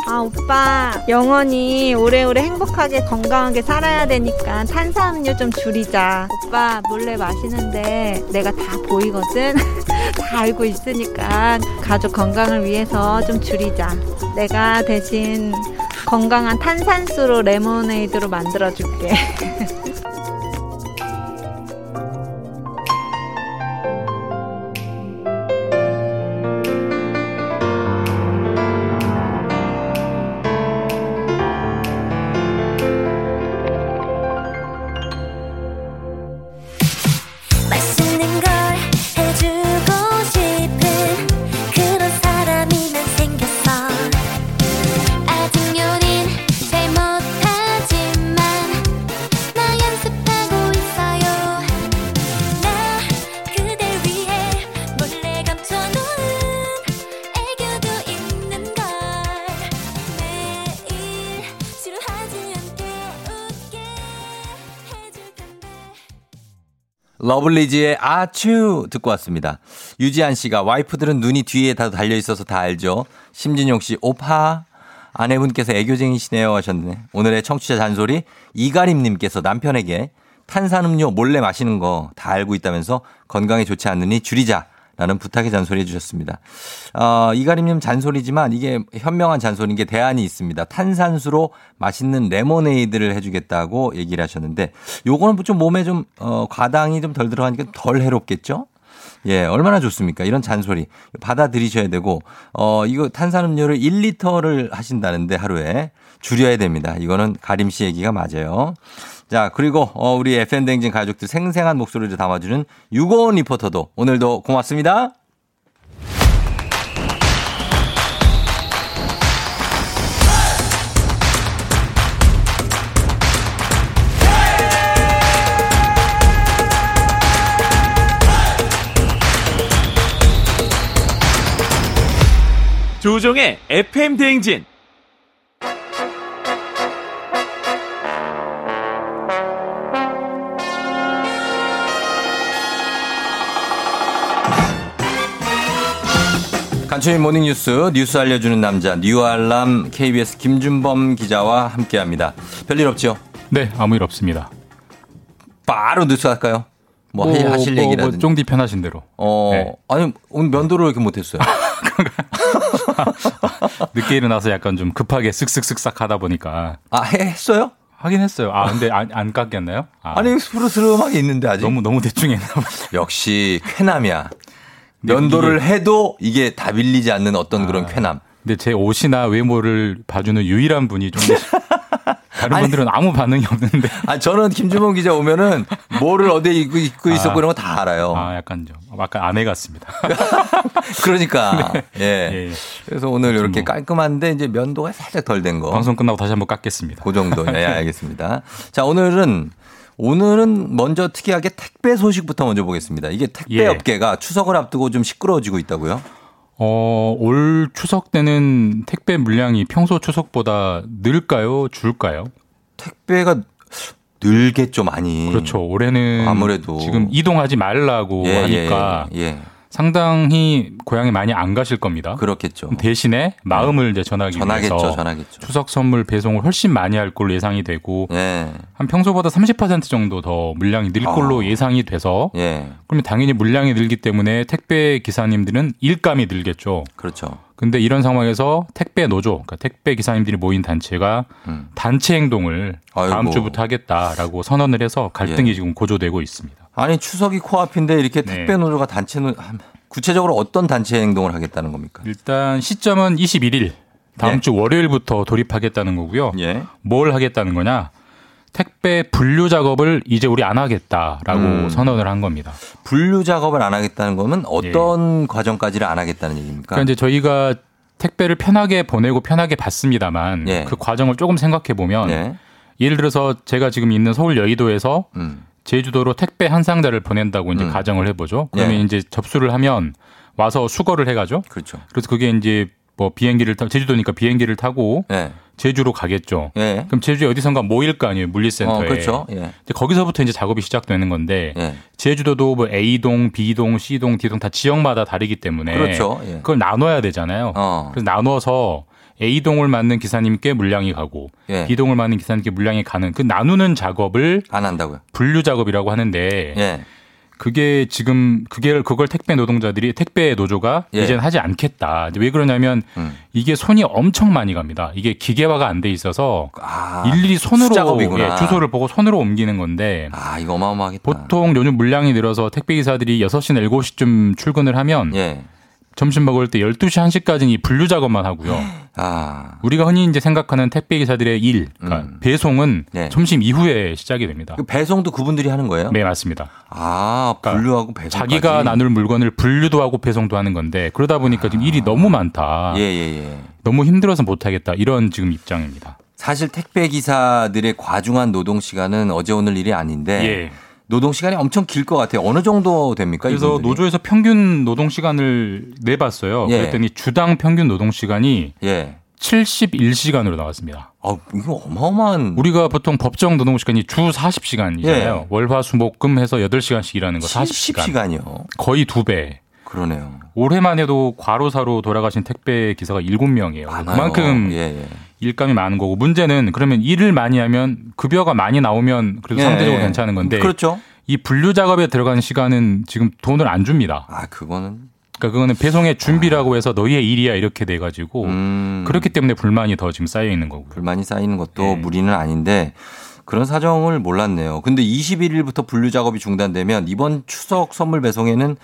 아, 오빠. 영원히 오래오래 행복하게 건강하게 살아야 되니까 탄산음료 좀 줄이자. 오빠, 몰래 마시는데 내가 다 보이거든? 다 알고 있으니까 가족 건강을 위해서 좀 줄이자. 내가 대신 건강한 탄산수로 레모네이드로 만들어줄게.
러블리즈의 아츄 듣고 왔습니다. 유지한 씨가 와이프들은 눈이 뒤에 다 달려 있어서 다 알죠. 심진용 씨 오파 아내분께서 애교쟁이시네요 하셨네. 오늘의 청취자 잔소리 이가림님께서 남편에게 탄산음료 몰래 마시는 거 다 알고 있다면서 건강에 좋지 않으니 줄이자. 라는 부탁의 잔소리 해주셨습니다. 어, 이가림님 잔소리지만 이게 현명한 잔소리인 게 대안이 있습니다. 탄산수로 맛있는 레모네이드를 해주겠다고 얘기를 하셨는데 요거는 좀 몸에 좀, 어, 과당이 좀 덜 들어가니까 덜 해롭겠죠? 예, 얼마나 좋습니까? 이런 잔소리 받아들이셔야 되고, 어, 이거 탄산음료를 1리터를 하신다는데 하루에 줄여야 됩니다. 이거는 가림 씨 얘기가 맞아요. 자, 그리고 어, 우리 FN댕진 가족들 생생한 목소리를 담아주는 유고원 리포터도 오늘도 고맙습니다.
조종의 FM 대행진.
간추린 모닝뉴스 뉴스 알려주는 남자 뉴알람 KBS 김준범 기자와 함께합니다. 별일 없죠?
네, 아무 일 없습니다.
바로 뉴스 할까요? 뭐,
뭐,
하실
뭐,
얘기라든지.
뭐 쫑디 편하신 대로.
어,
네.
아니 오늘 면도를 왜 이렇게 못했어요?
늦게 일어나서 약간 좀 급하게 쓱쓱쓱 싹 하다 보니까.
아, 해- 했어요?
하긴 했어요. 아, 근데 안, 안 깎였나요? 아,
아니 스르스름하게 있는데 아직.
너무 너무 대충 했나 봐.
역시 쾌남이야. 면도를 해도 이게 다 밀리지 않는 어떤 그런 쾌남.
근데 제 옷이나 외모를 봐주는 유일한 분이 좀 다른 분들은 아무 반응이 없는데.
아 저는 김주범 기자 오면은 뭐를 어디에 입고, 입고 있었고 이런 거 다 알아요.
아, 약간 좀 약간 아내 같습니다.
그러니까
네.
예.
예, 예.
그래서 오늘 이렇게
뭐.
깔끔한데 이제 면도가 살짝 덜 된 거.
방송 끝나고 다시 한번 깎겠습니다.
그 정도. 예, 알겠습니다. 자, 오늘은 오늘은 먼저 특이하게 택배 소식부터 먼저 보겠습니다. 이게 택배
예.
업계가 추석을 앞두고 좀 시끄러워지고 있다고요?
어, 올 추석 때는 택배 물량이 평소 추석보다 늘까요? 줄까요?
택배가 늘겠죠, 많이.
그렇죠. 올해는
아무래도.
지금 이동하지 말라고
예,
하니까
예, 예.
상당히 고향에 많이 안 가실 겁니다.
그렇겠죠.
대신에 마음을 이제 전하기
전하겠죠,
위해서
전하겠죠.
추석 선물 배송을 훨씬 많이 할 걸로 예상이 되고
예.
한 평소보다 30% 정도 더 물량이 늘 걸로
아.
예상이 돼서
예.
그러면 당연히 물량이 늘기 때문에 택배 기사님들은 일감이 늘겠죠.
그렇죠.
근데 이런 상황에서 택배 노조, 그러니까 택배 기사님들이 모인 단체가
음.
단체 행동을 다음
아이고.
주부터 하겠다라고 선언을 해서 갈등이
예.
지금 고조되고 있습니다.
아니, 추석이 코앞인데 이렇게
네.
택배 노조가 단체 노 구체적으로 어떤 단체 행동을 하겠다는 겁니까?
일단 시점은 21일 다음
예.
주 월요일부터 돌입하겠다는 거고요.
예.
뭘 하겠다는 거냐? 택배 분류 작업을 이제 우리 안 하겠다라고
음.
선언을 한 겁니다.
분류 작업을 안 하겠다는 거면 어떤 과정까지를 안 하겠다는 얘기입니까?
예. 그러니까 이제 저희가 택배를 편하게 보내고 편하게 받습니다만
예.
그 과정을 조금 생각해 보면
예.
예를 들어서 제가 지금 있는 서울 여의도에서
음.
제주도로 택배 한 상자를 보낸다고 이제
음.
가정을 해보죠. 그러면
예.
이제 접수를 하면 와서 수거를 해가죠.
그렇죠.
그래서 그게 이제 뭐 비행기를 타 제주도니까 비행기를 타고
예.
제주로 가겠죠.
예.
그럼 제주에 어디선가 모일 거 아니에요 물리센터에.
어, 그렇죠. 예.
이제 거기서부터 이제 작업이 시작되는 건데
예.
제주도도 뭐 A동, B동, C동, D동 다 지역마다 다르기 때문에
그렇죠. 예.
그걸 나눠야 되잖아요.
어.
그래서 나눠서 A동을 맞는 기사님께 물량이 가고
예.
B동을 맞는 기사님께 물량이 가는 그 나누는 작업을
안 한다고요.
분류 작업이라고 하는데
예.
그게 지금 그게 그걸 택배 노동자들이 택배 노조가
예.
이제는 하지 않겠다. 왜 그러냐면
음.
이게 손이 엄청 많이 갑니다. 이게 기계화가 안 돼 있어서
아,
일일이 손으로. 예, 주소를 보고 손으로 옮기는 건데
아, 이거 어마어마하겠다.
보통 요즘 물량이 늘어서 택배 기사들이 6시나 7시쯤 출근을 하면
예.
점심 먹을 때 12시 1시까지는 이 분류 작업만 하고요.
아.
우리가 흔히 이제 생각하는 택배 기사들의 일, 그러니까
음.
배송은
네.
점심 이후에 시작이 됩니다.
그 배송도 그분들이 하는 거예요?
네, 맞습니다.
아, 분류하고 배송.
자기가 나눌 물건을 분류도 하고 배송도 하는 건데 그러다 보니까 지금 일이 너무 많다.
예, 예, 예.
너무 힘들어서 못 하겠다. 이런 지금 입장입니다.
사실 택배 기사들의 과중한 노동 시간은 어제 오늘 일이 아닌데
예.
노동 시간이 엄청 길 것 같아요. 어느 정도 됩니까?
그래서
이분들이?
노조에서 평균 노동 시간을 내봤어요.
예.
그랬더니 주당 평균 노동 시간이
예.
71시간으로 나왔습니다.
아, 이거 어마어마한
우리가 보통 법정 노동 시간이 주 40시간이잖아요.
예.
월화 수목금 해서 8시간씩 일하는 거 40시간.
70시간이요.
거의 두 배.
그러네요.
올해만 해도 과로사로 돌아가신 택배 기사가 7명이에요.
많아요.
그만큼
예, 예.
일감이 많은 거고 문제는 그러면 일을 많이 하면 급여가 많이 나오면 그래도
예,
상대적으로
예.
괜찮은 건데
그렇죠.
이 분류 작업에 들어가는 시간은 지금 돈을 안 줍니다.
아, 그거는
그러니까 그거는 배송의 준비라고 해서 너희의 일이야 이렇게 돼 가지고
음,
그렇기 때문에 불만이 더 지금 쌓여 있는 거고요.
불만이 쌓이는 것도
예.
무리는 아닌데 그런 사정을 몰랐네요. 근데 21일부터 분류 작업이 중단되면 이번 추석 선물 배송에는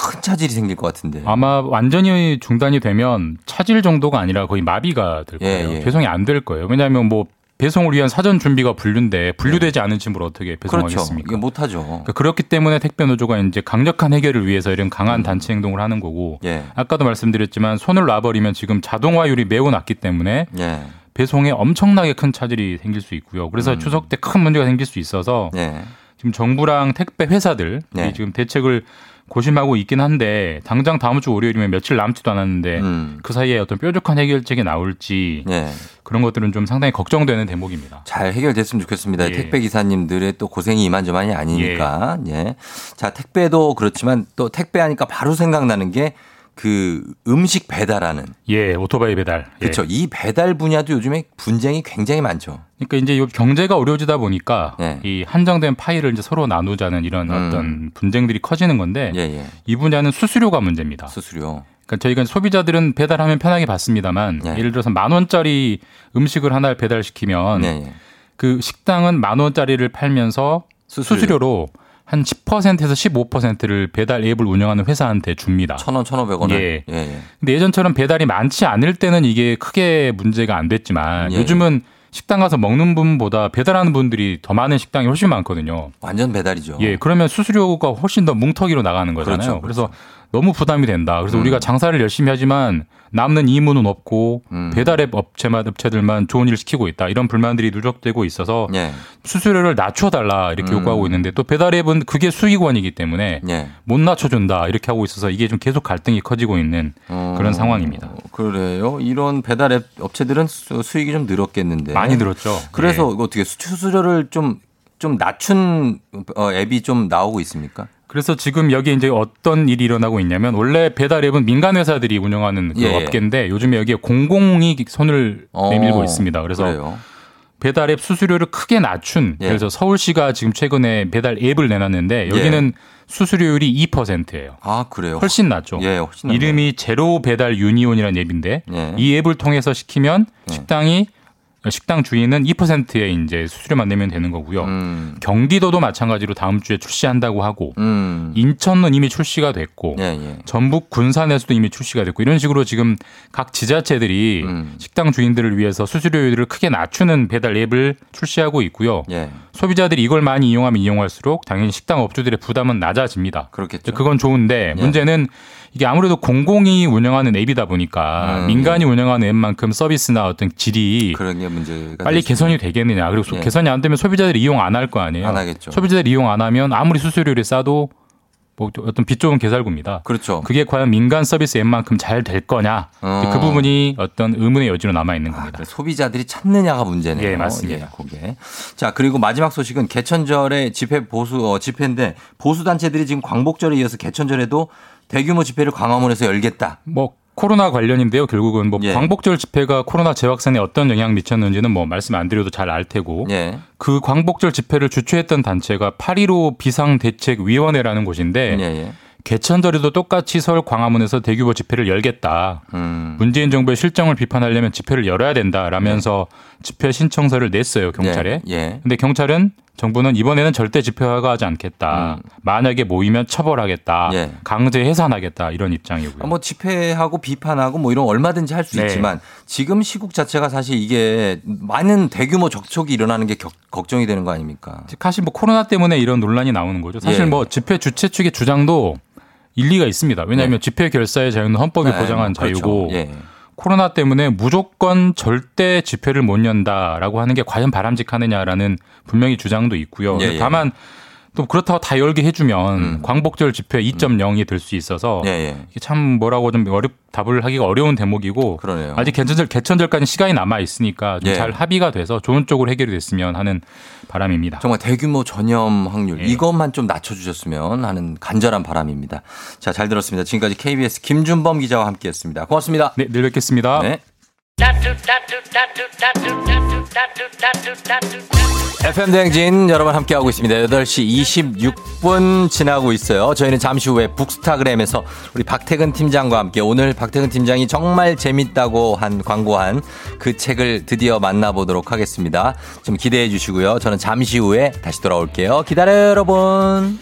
큰 차질이 생길 것 같은데.
아마 완전히 중단이 되면 차질 정도가 아니라 거의 마비가 될
예,
거예요.
예.
배송이 안 될 거예요. 왜냐하면 뭐 배송을 위한 사전 준비가 분류인데 분류되지 않은 짐을 어떻게
그렇죠.
배송하겠습니까?
이게 못하죠.
그러니까 그렇기 때문에 택배 노조가 이제 강력한 해결을 위해서 이런 강한 단체 행동을 하는 거고
예.
아까도 말씀드렸지만 손을 놔버리면 지금 자동화율이 매우 낮기 때문에
예.
배송에 엄청나게 큰 차질이 생길 수 있고요. 그래서
음.
추석 때 큰 문제가 생길 수 있어서
예.
지금 정부랑 택배 회사들
네.
이 지금 대책을 고심하고 있긴 한데 당장 다음 주 월요일이면 며칠 남지도 않았는데 그 사이에 어떤 뾰족한 해결책이 나올지
예.
그런 것들은 좀 상당히 걱정되는 대목입니다.
잘 해결됐으면 좋겠습니다.
예.
택배 기사님들의 또 고생이 이만저만이 아니니까. 예. 자, 택배도 그렇지만 또 택배하니까 바로 생각나는 게 그 음식 배달하는.
예, 오토바이 배달. 예.
그렇죠. 이 배달 분야도 요즘에 분쟁이 굉장히 많죠.
그러니까 이제 요 경제가 어려워지다 보니까
예.
이 한정된 파일을 이제 서로 나누자는 이런 어떤 분쟁들이 커지는 건데
음. 예, 예.
이 분야는 수수료가 문제입니다.
수수료.
그러니까 저희가 소비자들은 배달하면 편하게 받습니다만
예.
예를 들어서 만 원짜리 음식을 하나를 배달시키면
예,
그 식당은 만 원짜리를 팔면서
수수료.
수수료. 로 한 10%에서 15%를 배달 앱을 운영하는 회사한테 줍니다.
천 원, 천오백 원을.
예.
예, 예.
근데 예전처럼 배달이 많지 않을 때는 이게 크게 문제가 안 됐지만
예.
요즘은 식당 가서 먹는 분보다 배달하는 분들이 더 많은 식당이 훨씬 많거든요.
완전 배달이죠.
예, 그러면 수수료가 훨씬 더 뭉텅이로 나가는 거잖아요.
그렇죠,
그래서 너무 부담이 된다. 그래서
음.
우리가 장사를 열심히 하지만 남는 이문은 없고
음.
배달앱 업체만 업체들만 좋은 일 시키고 있다. 이런 불만들이 누적되고 있어서
예.
수수료를 낮춰달라 이렇게
음.
요구하고 있는데 또 배달앱은 그게 수익원이기 때문에
예.
못 낮춰준다 이렇게 하고 있어서 이게 좀 계속 갈등이 커지고 있는 그런
어,
상황입니다.
그래요. 이런 배달 앱 업체들은 수- 수익이 좀 늘었겠는데.
많이 늘었죠.
그래서
예.
어떻게 수수료를 좀, 좀 낮춘 어, 앱이 좀 나오고 있습니까?
그래서 지금 여기 이제 어떤 일이 일어나고 있냐면 원래 배달 앱은 민간 회사들이 운영하는 그
예, 예.
업계인데 요즘에 여기에 공공이 손을
어,
내밀고 있습니다. 그래서
그래요.
배달 앱 수수료를 크게 낮춘
예.
그래서 서울시가 지금 최근에 배달 앱을 내놨는데 여기는 수수료율이 2%예요.
아, 그래요.
훨씬 낮죠.
예, 훨씬 낮네요.
이름이 제로 배달 유니온이라는 앱인데
예.
이 앱을 통해서 시키면
예.
식당이 식당 주인은 2%의 이제 수수료만 내면 되는 거고요.
음.
경기도도 마찬가지로 다음 주에 출시한다고 하고
음.
인천은 이미 출시가 됐고
예, 예.
전북 군산에서도 이미 출시가 됐고 이런 식으로 지금 각 지자체들이
음.
식당 주인들을 위해서 수수료율을 크게 낮추는 배달 앱을 출시하고 있고요.
예.
소비자들이 이걸 많이 이용하면 이용할수록 당연히 식당 업주들의 부담은 낮아집니다.
그렇겠죠.
그건 좋은데
예.
문제는 이게 아무래도 공공이 운영하는 앱이다 보니까
음,
민간이 운영하는 앱만큼 서비스나 어떤 질이
그런 게 문제가
빨리 개선이 되겠느냐. 그리고 소-
예.
개선이 안 되면 소비자들이 이용 안 할 거 아니에요.
안 하겠죠.
소비자들이 이용 안 하면 아무리 수수료를 싸도 뭐 어떤 빚 좋은 개살구입니다.
그렇죠.
그게 과연 민간 서비스 앱만큼 잘 될 거냐.
어.
그 부분이 어떤 의문의 여지로 남아 있는 겁니다.
그래, 소비자들이 찾느냐가 문제네요.
예, 맞습니다.
그게. 자, 그리고 마지막 소식은 개천절에 집회 보수 어, 집회인데 보수 단체들이 지금 광복절에 이어서 개천절에도 대규모 집회를 광화문에서 열겠다.
뭐 코로나 관련인데요. 결국은 뭐
예.
광복절 집회가 코로나 재확산에 어떤 영향 미쳤는지는 뭐 말씀 안 드려도 잘 알 테고
예.
그 광복절 집회를 주최했던 단체가 8.15 비상대책위원회라는 곳인데
예, 예.
개천절에도 똑같이 서울 광화문에서 대규모 집회를 열겠다.
음.
문재인 정부의 실정을 비판하려면 집회를 열어야 된다라면서 집회 신청서를 냈어요 경찰에.
예. 예.
근데 경찰은 정부는 이번에는 절대 집회 허가하지 않겠다. 만약에 모이면 처벌하겠다.
음. 예.
강제 해산하겠다 이런 입장이고요.
아, 뭐 집회하고 비판하고 뭐 이런 거 얼마든지 할수
네.
있지만 지금 시국 자체가 사실 이게 많은 대규모 접촉이 일어나는 게 격- 걱정이 되는 거 아닙니까?
사실 뭐 코로나 때문에 이런 논란이 나오는 거죠. 사실
예.
뭐 집회 주최 측의 주장도 일리가 있습니다. 왜냐하면 집회 결사의 자유는 헌법이
네,
보장한
그렇죠.
자유고
예.
코로나 때문에 무조건 절대 집회를 못 연다라고 하는 게 과연 바람직하느냐라는 분명히 주장도 있고요.
예, 예.
다만 또 그렇다고 다 열게 해주면 광복절 집회 2.0이 될 수 있어서
음. 예, 예.
이게 참 뭐라고 좀 어렵 답을 하기가 어려운 대목이고
그러네요.
아직 개천절 개천절까지 시간이 남아 있으니까 좀
예.
잘 합의가 돼서 좋은 쪽으로 해결이 됐으면 하는 바람입니다.
정말 대규모 전염 확률
예.
이것만 좀 낮춰주셨으면 하는 간절한 바람입니다. 자, 잘 들었습니다. 지금까지 KBS 김준범 기자와 함께했습니다. 고맙습니다.
네, 내일 뵙겠습니다.
네. FM 대행진 여러분 함께하고 있습니다. 8시 26분 지나고 있어요. 저희는 잠시 후에 북스타그램에서 우리 박태근 팀장과 함께 오늘 박태근 팀장이 정말 재밌다고 한 광고한 그 책을 드디어 만나보도록 하겠습니다. 좀 기대해 주시고요. 저는 잠시 후에 다시 돌아올게요. 기다려요, 여러분.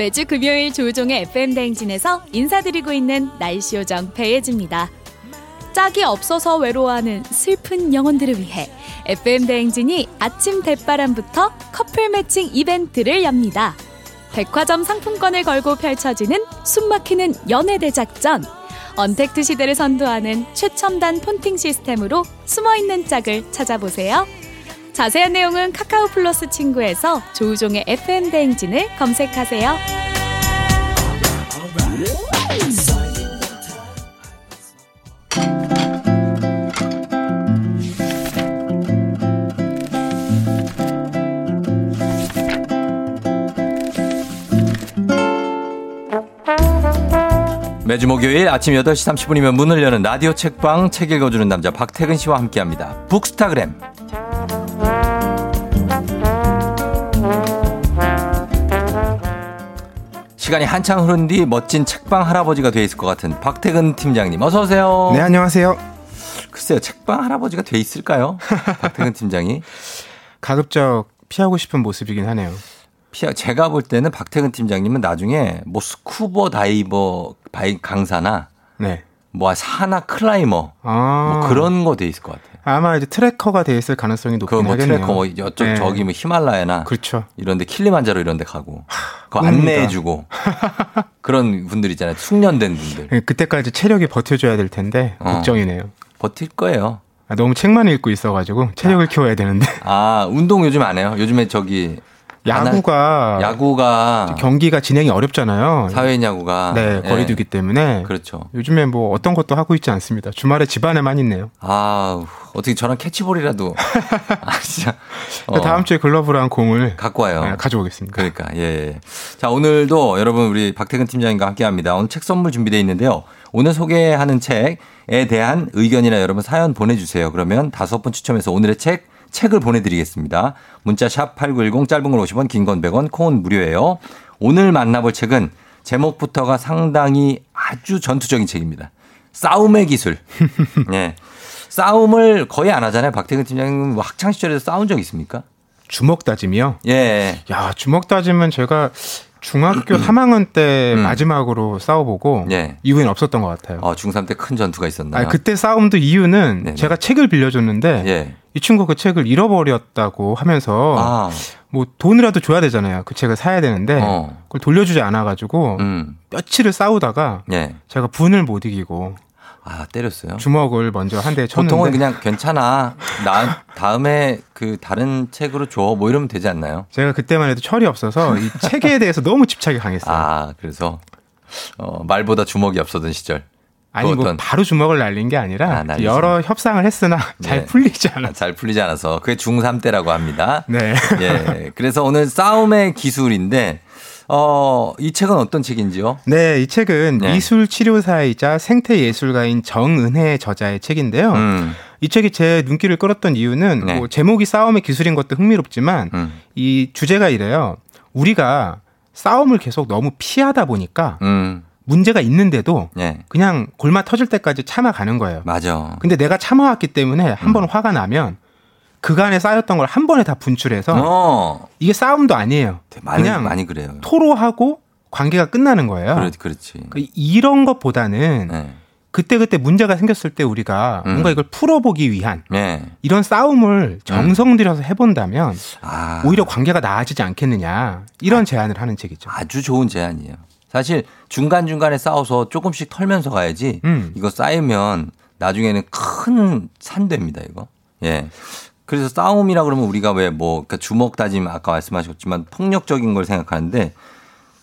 매주 금요일 조우종의 FM 대행진에서 인사드리고 있는 날씨 요정 배예지입니다.
짝이 없어서 외로워하는 슬픈 영혼들을 위해 FM 대행진이 아침 대바람부터 커플 매칭 이벤트를 엽니다. 백화점 상품권을 걸고 펼쳐지는 숨막히는 연애 대작전. 언택트 시대를 선도하는 최첨단 폰팅 시스템으로 숨어있는 짝을 찾아보세요. 자세한 내용은 카카오 플러스 친구에서 조우종의 FM 대행진을 검색하세요.
매주 목요일 아침 8시 30분이면 문을 여는 라디오 책방 책 읽어주는 남자 박태근 씨와 함께합니다. 북스타그램. 시간이 한창 흐른 뒤 멋진 책방 할아버지가 돼 있을 것 같은 박태근 팀장님 어서 오세요.
네, 안녕하세요.
글쎄요, 책방 할아버지가 돼 있을까요? 박태근 팀장이.
가급적 피하고 싶은 모습이긴 하네요.
피하, 제가 볼 때는 박태근 팀장님은 나중에 뭐 스쿠버 다이버 다이빙 강사나
네.
뭐 산악 climber
아.
뭐 그런 거 돼 있을 것 같아요.
아마 이제 trekker가 돼 있을 가능성이 높긴
그 뭐
하겠네요.
trekker 뭐 이쪽
네.
저기 뭐 히말라야나
그렇죠.
이런데 킬리만자로 이런데 가고 그거. 안내해주고 그런 분들 있잖아요. 숙련된 분들
네, 그때까지 체력이 버텨줘야 될 텐데
어.
걱정이네요.
버틸 거예요.
아, 너무 책만 읽고 있어가지고 체력을 키워야 되는데
아 운동 요즘 안 해요? 요즘에 저기
야구가
안 하- 야구가
경기가 진행이 어렵잖아요.
사회인 야구가
네,
예.
거리두기 때문에
그렇죠.
요즘에 뭐 어떤 것도 하고 있지 않습니다. 주말에 집안에만 있네요.
아 어떻게 저랑 캐치볼이라도 아 진짜 어,
다음 주에 글러브랑 공을
갖고 와요.
네, 가져오겠습니다.
그러니까 예, 예. 자 오늘도 여러분 우리 박태근 팀장님과 함께합니다. 오늘 책 선물 준비되어 있는데요. 오늘 소개하는 책에 대한 의견이나 여러분 사연 보내주세요. 그러면 다섯 분 추첨해서 오늘의 책 책을 보내드리겠습니다. 문자 샵 #8910 짧은 걸 50원, 긴 건 100원, 콩은 무료예요. 오늘 만나볼 책은 제목부터가 상당히 아주 전투적인 책입니다. 싸움의 기술. 예. 싸움을 거의 안 하잖아요. 박태근 팀장님 뭐 학창 시절에도 싸운 적 있습니까?
주먹 다짐이요?
예.
야, 주먹 다짐은 제가 중학교 3학년 때 마지막으로 싸워보고
음. 예.
이후엔 없었던 것 같아요.
어, 중3 때 큰 전투가 있었나요?
아, 그때 싸움도 이유는 제가 책을 빌려줬는데
예.
이 친구가 그 책을 잃어버렸다고 하면서
아.
뭐 돈이라도 줘야 되잖아요. 그 책을 사야 되는데
어.
그걸 돌려주지 않아가지고
음.
며칠을 싸우다가
예.
제가 분을 못 이기고
아, 때렸어요?
주먹을 먼저 한 대 쳤는데
보통은 그냥 괜찮아. 나 다음에 그 다른 책으로 줘. 뭐 이러면 되지 않나요?
제가 그때만 해도 철이 없어서 이 책에 대해서 너무 집착이 강했어요.
아, 그래서 어, 말보다 주먹이 앞서던 시절.
아니 그뭐 바로 주먹을 날린 게 아니라
날리지.
여러 협상을 했으나 잘
네.
풀리지 않았.
잘 풀리지 않아서 그게 중3 때라고 합니다.
네.
예. 그래서 오늘 싸움의 기술인데 어, 이 책은 어떤 책인지요?
네, 이 책은
네.
미술 치료사이자 생태 예술가인 정은혜 저자의 책인데요.
음.
이 책이 제 눈길을 끌었던 이유는
네.
뭐 제목이 싸움의 기술인 것도 흥미롭지만
음.
이 주제가 이래요. 우리가 싸움을 계속 너무 피하다 보니까
음.
문제가 있는데도
예.
그냥 골마 터질 때까지 참아가는 거예요.
맞아.
근데 내가 참아왔기 때문에
음.
한번 화가 나면 그간에 쌓였던 걸 한 번에 다 분출해서
어.
이게 싸움도 아니에요.
많이
그냥
많이 그래요.
토로하고 관계가 끝나는 거예요.
그렇지, 그렇지.
그 이런 것보다는
네.
그때그때 문제가 생겼을 때 우리가
음.
뭔가 이걸 풀어보기 위한
네.
이런 싸움을 정성 들여서 해본다면
아.
오히려 관계가 나아지지 않겠느냐 이런 제안을 하는 책이죠.
아주 좋은 제안이에요. 사실 중간중간에 싸워서 조금씩 털면서 가야지
음.
이거 쌓이면 나중에는 큰 산 됩니다, 이거. 예. 그래서 싸움이라 그러면 우리가 왜뭐 주먹 다짐 아까 말씀하셨지만 폭력적인 걸 생각하는데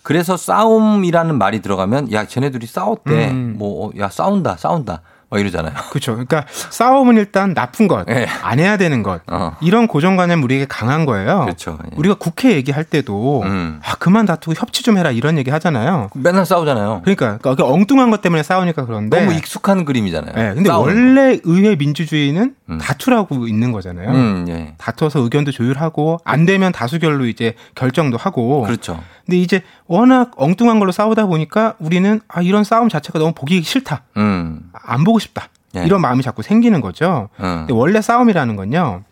그래서 싸움이라는 말이 들어가면 야 쟤네들이 싸웠대
음.
뭐야 싸운다 싸운다 막 이러잖아요.
그렇죠. 그러니까 싸움은 일단 나쁜 것,
예.
안 해야 되는 것
어.
이런 고정관념 우리에게 강한 거예요.
그렇죠. 예.
우리가 국회 얘기할 때도
음.
아 그만 다투고 협치 좀 해라 이런 얘기 하잖아요.
맨날 싸우잖아요.
그러니까 그러니까 엉뚱한 것 때문에 싸우니까 그런데
너무 익숙한 그림이잖아요.
네, 근데 원래 의회 민주주의는
음.
다투라고 있는 거잖아요.
음, 예.
다투어서 의견도 조율하고 안 되면 다수결로 이제 결정도 하고.
그렇죠.
근데 이제 워낙 엉뚱한 걸로 싸우다 보니까 우리는 아 이런 싸움 자체가 너무 보기 싫다.
음.
안 보고 싶다.
예.
이런 마음이 자꾸 생기는 거죠.
음.
근데 원래 싸움이라는 건요.